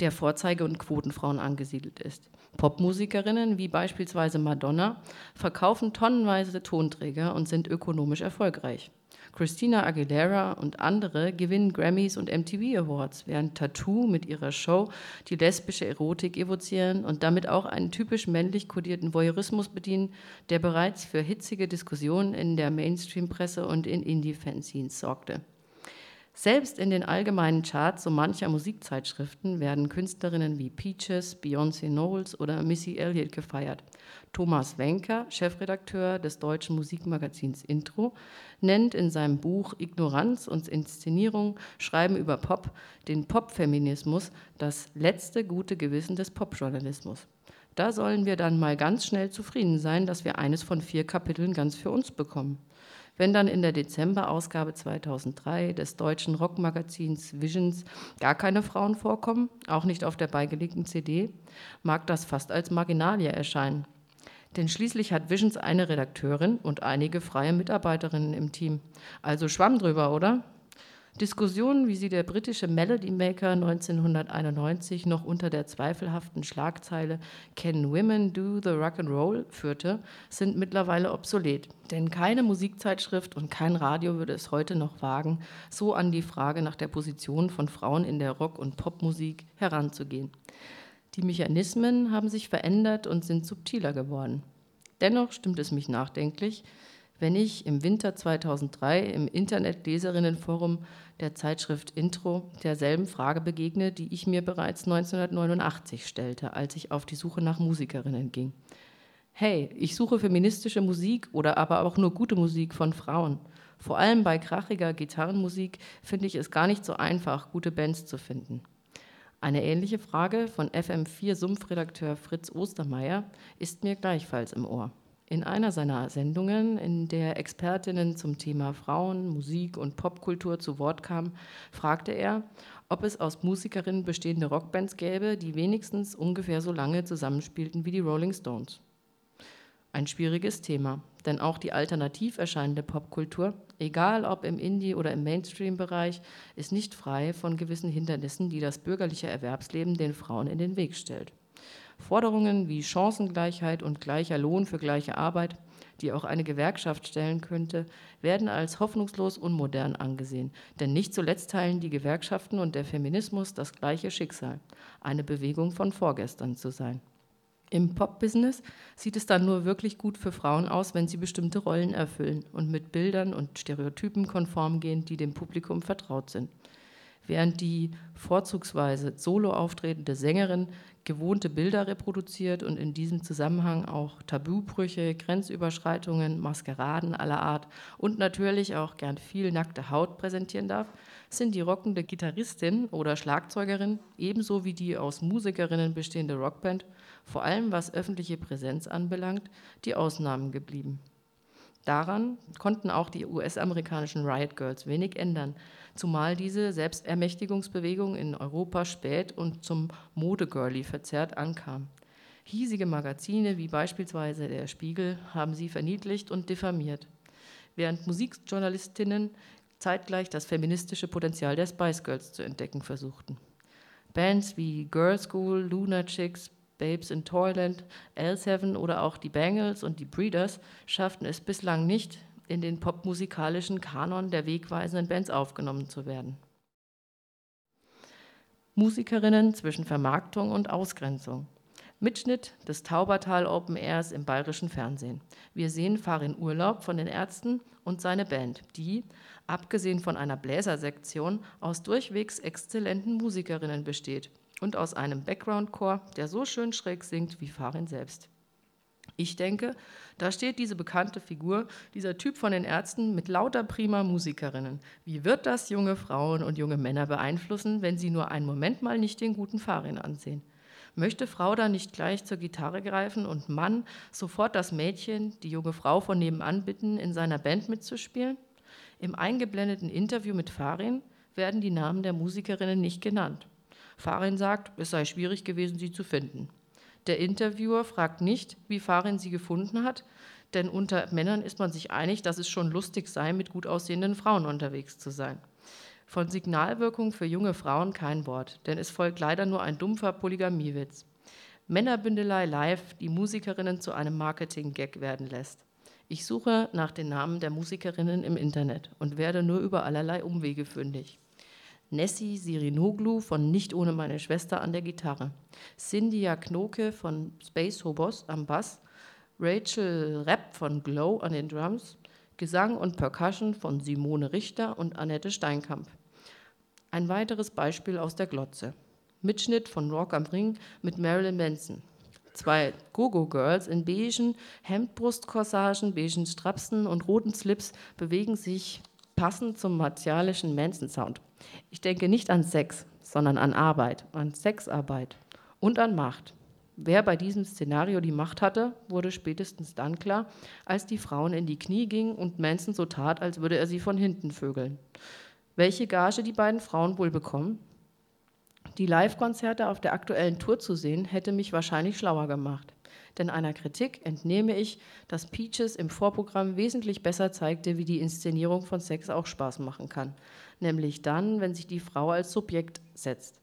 der Vorzeige- und Quotenfrauen angesiedelt ist. Popmusikerinnen wie beispielsweise Madonna verkaufen tonnenweise Tonträger und sind ökonomisch erfolgreich. Christina Aguilera und andere gewinnen Grammys und MTV Awards, während Tattoo mit ihrer Show die lesbische Erotik evozieren und damit auch einen typisch männlich kodierten Voyeurismus bedienen, der bereits für hitzige Diskussionen in der Mainstream-Presse und in Indie-Fanzines sorgte. Selbst in den allgemeinen Charts so mancher Musikzeitschriften werden Künstlerinnen wie Peaches, Beyoncé Knowles oder Missy Elliott gefeiert. Thomas Wenker, Chefredakteur des deutschen Musikmagazins Intro, nennt in seinem Buch Ignoranz und Inszenierung Schreiben über Pop den Popfeminismus das letzte gute Gewissen des Popjournalismus. Da sollen wir dann mal ganz schnell zufrieden sein, dass wir eines von vier Kapiteln ganz für uns bekommen. Wenn dann in der Dezemberausgabe 2003 des deutschen Rockmagazins Visions gar keine Frauen vorkommen, auch nicht auf der beigelegten CD, mag das fast als Marginalie erscheinen. Denn schließlich hat Visions eine Redakteurin und einige freie Mitarbeiterinnen im Team. Also schwamm drüber, oder? Diskussionen, wie sie der britische Melody Maker 1991 noch unter der zweifelhaften Schlagzeile Can Women Do the Rock and Roll führte, sind mittlerweile obsolet. Denn keine Musikzeitschrift und kein Radio würde es heute noch wagen, so an die Frage nach der Position von Frauen in der Rock- und Popmusik heranzugehen. Die Mechanismen haben sich verändert und sind subtiler geworden. Dennoch stimmt es mich nachdenklich, wenn ich im Winter 2003 im Internetleserinnenforum der Zeitschrift Intro derselben Frage begegne, die ich mir bereits 1989 stellte, als ich auf die Suche nach Musikerinnen ging. Hey, ich suche feministische Musik oder aber auch nur gute Musik von Frauen. Vor allem bei krachiger Gitarrenmusik finde ich es gar nicht so einfach, gute Bands zu finden. Eine ähnliche Frage von FM4 Sumpfredakteur Fritz Ostermeier ist mir gleichfalls im Ohr. In einer seiner Sendungen, in der Expertinnen zum Thema Frauen, Musik und Popkultur zu Wort kamen, fragte er, ob es aus Musikerinnen bestehende Rockbands gäbe, die wenigstens ungefähr so lange zusammenspielten wie die Rolling Stones. Ein schwieriges Thema, denn auch die alternativ erscheinende Popkultur, egal ob im Indie- oder im Mainstream-Bereich, ist nicht frei von gewissen Hindernissen, die das bürgerliche Erwerbsleben den Frauen in den Weg stellt. Forderungen wie Chancengleichheit und gleicher Lohn für gleiche Arbeit, die auch eine Gewerkschaft stellen könnte, werden als hoffnungslos unmodern angesehen. Denn nicht zuletzt teilen die Gewerkschaften und der Feminismus das gleiche Schicksal, eine Bewegung von vorgestern zu sein. Im Pop-Business sieht es dann nur wirklich gut für Frauen aus, wenn sie bestimmte Rollen erfüllen und mit Bildern und Stereotypen konform gehen, die dem Publikum vertraut sind. Während die vorzugsweise solo auftretende Sängerin gewohnte Bilder reproduziert und in diesem Zusammenhang auch Tabubrüche, Grenzüberschreitungen, Maskeraden aller Art und natürlich auch gern viel nackte Haut präsentieren darf, sind die rockende Gitarristin oder Schlagzeugerin ebenso wie die aus Musikerinnen bestehende Rockband, vor allem was öffentliche Präsenz anbelangt, die Ausnahmen geblieben. Daran konnten auch die US-amerikanischen Riot Girls wenig ändern, zumal diese Selbstermächtigungsbewegung in Europa spät und zum Modegirlie verzerrt ankam. Hiesige Magazine wie beispielsweise der Spiegel haben sie verniedlicht und diffamiert, während Musikjournalistinnen zeitgleich das feministische Potenzial der Spice Girls zu entdecken versuchten. Bands wie Girl School, Luna Chicks, Babes in Toyland, L7 oder auch die Bangles und die Breeders schafften es bislang nicht, in den popmusikalischen Kanon der wegweisenden Bands aufgenommen zu werden. Musikerinnen zwischen Vermarktung und Ausgrenzung. Mitschnitt des Taubertal Open Airs im bayerischen Fernsehen. Wir sehen Farin Urlaub von den Ärzten und seine Band, die, abgesehen von einer Bläsersektion, aus durchwegs exzellenten Musikerinnen besteht und aus einem Background-Chor, der so schön schräg singt wie Farin selbst. Ich denke, da steht diese bekannte Figur, dieser Typ von den Ärzten mit lauter prima Musikerinnen. Wie wird das junge Frauen und junge Männer beeinflussen, wenn sie nur einen Moment mal nicht den guten Farin ansehen? Möchte Frau da nicht gleich zur Gitarre greifen und Mann sofort das Mädchen, die junge Frau von nebenan bitten, in seiner Band mitzuspielen? Im eingeblendeten Interview mit Farin werden die Namen der Musikerinnen nicht genannt. Farin sagt, es sei schwierig gewesen, sie zu finden. Der Interviewer fragt nicht, wie Farin sie gefunden hat, denn unter Männern ist man sich einig, dass es schon lustig sei, mit gut aussehenden Frauen unterwegs zu sein. Von Signalwirkung für junge Frauen kein Wort, denn es folgt leider nur ein dumpfer Polygamiewitz. Männerbündelei live, die Musikerinnen zu einem Marketing-Gag werden lässt. Ich suche nach den Namen der Musikerinnen im Internet und werde nur über allerlei Umwege fündig. Nessie Sirinoglu von Nicht ohne meine Schwester an der Gitarre, Cynthia Knoke von Space Hobos am Bass, Rachel Rapp von Glow an den Drums, Gesang und Percussion von Simone Richter und Annette Steinkamp. Ein weiteres Beispiel aus der Glotze. Mitschnitt von Rock am Ring mit Marilyn Manson. Zwei Go-Go-Girls in beigen Hemdbrustkorsagen, beigen Strapsen und roten Slips bewegen sich passend zum martialischen Manson-Sound. Ich denke nicht an Sex, sondern an Arbeit, an Sexarbeit und an Macht. Wer bei diesem Szenario die Macht hatte, wurde spätestens dann klar, als die Frauen in die Knie gingen und Manson so tat, als würde er sie von hinten vögeln. Welche Gage die beiden Frauen wohl bekommen? Die Live-Konzerte auf der aktuellen Tour zu sehen, hätte mich wahrscheinlich schlauer gemacht. Denn einer Kritik entnehme ich, dass Peaches im Vorprogramm wesentlich besser zeigte, wie die Inszenierung von Sex auch Spaß machen kann. Nämlich dann, wenn sich die Frau als Subjekt setzt.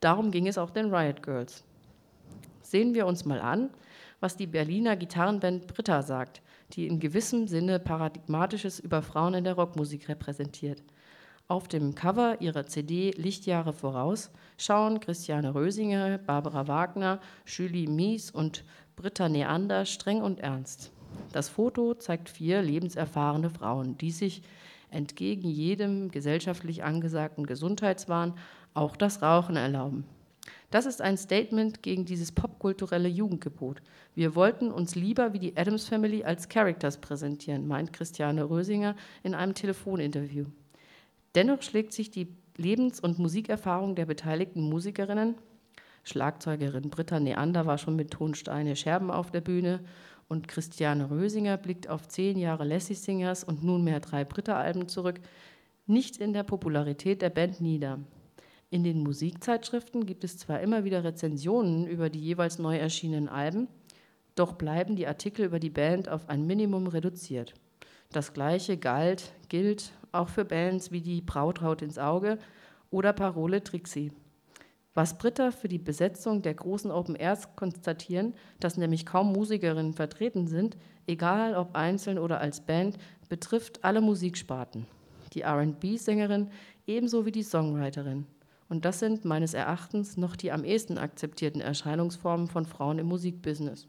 Darum ging es auch den Riot Girls. Sehen wir uns mal an, was die Berliner Gitarrenband Britta sagt, die in gewissem Sinne Paradigmatisches über Frauen in der Rockmusik repräsentiert. Auf dem Cover ihrer CD Lichtjahre voraus schauen Christiane Rösinger, Barbara Wagner, Julie Mies und Britta Neander streng und ernst. Das Foto zeigt vier lebenserfahrene Frauen, die sich entgegen jedem gesellschaftlich angesagten Gesundheitswahn auch das Rauchen erlauben. Das ist ein Statement gegen dieses popkulturelle Jugendgebot. Wir wollten uns lieber wie die Adams Family als Characters präsentieren, meint Christiane Rösinger in einem Telefoninterview. Dennoch schlägt sich die Lebens- und Musikerfahrung der beteiligten Musikerinnen, Schlagzeugerin Britta Neander war schon mit Tonsteine Scherben auf der Bühne und Christiane Rösinger blickt auf zehn Jahre Lassie Singers und nunmehr drei Britta-Alben zurück, nicht in der Popularität der Band nieder. In den Musikzeitschriften gibt es zwar immer wieder Rezensionen über die jeweils neu erschienenen Alben, doch bleiben die Artikel über die Band auf ein Minimum reduziert. Das gleiche galt, gilt auch für Bands wie die Braut haut ins Auge oder Parole Trixie. Was Britta für die Besetzung der großen Open Airs konstatieren, dass nämlich kaum Musikerinnen vertreten sind, egal ob einzeln oder als Band, betrifft alle Musiksparten. Die RB-Sängerin ebenso wie die Songwriterin. Und das sind meines Erachtens noch die am ehesten akzeptierten Erscheinungsformen von Frauen im Musikbusiness.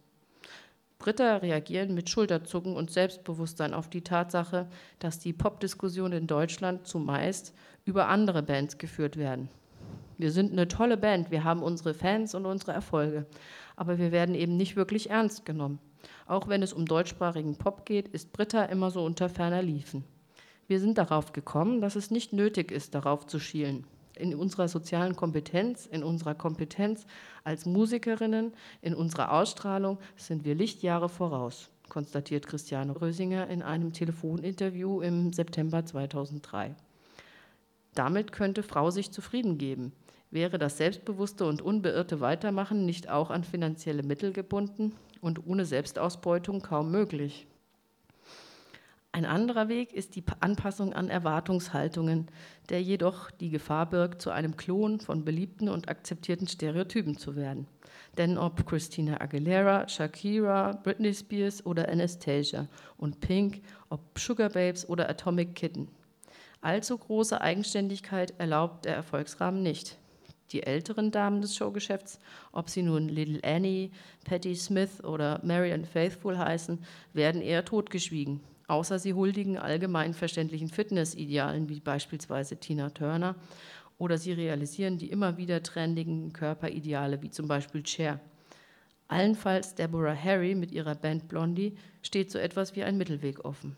Britta reagieren mit Schulterzucken und Selbstbewusstsein auf die Tatsache, dass die Popdiskussion in Deutschland zumeist über andere Bands geführt werden. Wir sind eine tolle Band, wir haben unsere Fans und unsere Erfolge, aber wir werden eben nicht wirklich ernst genommen. Auch wenn es um deutschsprachigen Pop geht, ist Britta immer so unter ferner Liefen. Wir sind darauf gekommen, dass es nicht nötig ist, darauf zu schielen in unserer sozialen Kompetenz, in unserer Kompetenz als Musikerinnen, in unserer Ausstrahlung sind wir Lichtjahre voraus, konstatiert Christiane Rösinger in einem Telefoninterview im September 2003. Damit könnte Frau sich zufrieden geben. Wäre das selbstbewusste und unbeirrte Weitermachen nicht auch an finanzielle Mittel gebunden und ohne Selbstausbeutung kaum möglich? Ein anderer Weg ist die Anpassung an Erwartungshaltungen, der jedoch die Gefahr birgt, zu einem Klon von beliebten und akzeptierten Stereotypen zu werden. Denn ob Christina Aguilera, Shakira, Britney Spears oder Anastasia und Pink, ob Sugar Babes oder Atomic Kitten. Allzu große Eigenständigkeit erlaubt der Erfolgsrahmen nicht. Die älteren Damen des Showgeschäfts, ob sie nun Little Annie, Patti Smith oder Marianne Faithful heißen, werden eher totgeschwiegen außer sie huldigen allgemeinverständlichen Fitnessidealen wie beispielsweise Tina Turner oder sie realisieren die immer wieder trendigen Körperideale wie zum Beispiel Cher. Allenfalls Deborah Harry mit ihrer Band Blondie steht so etwas wie ein Mittelweg offen.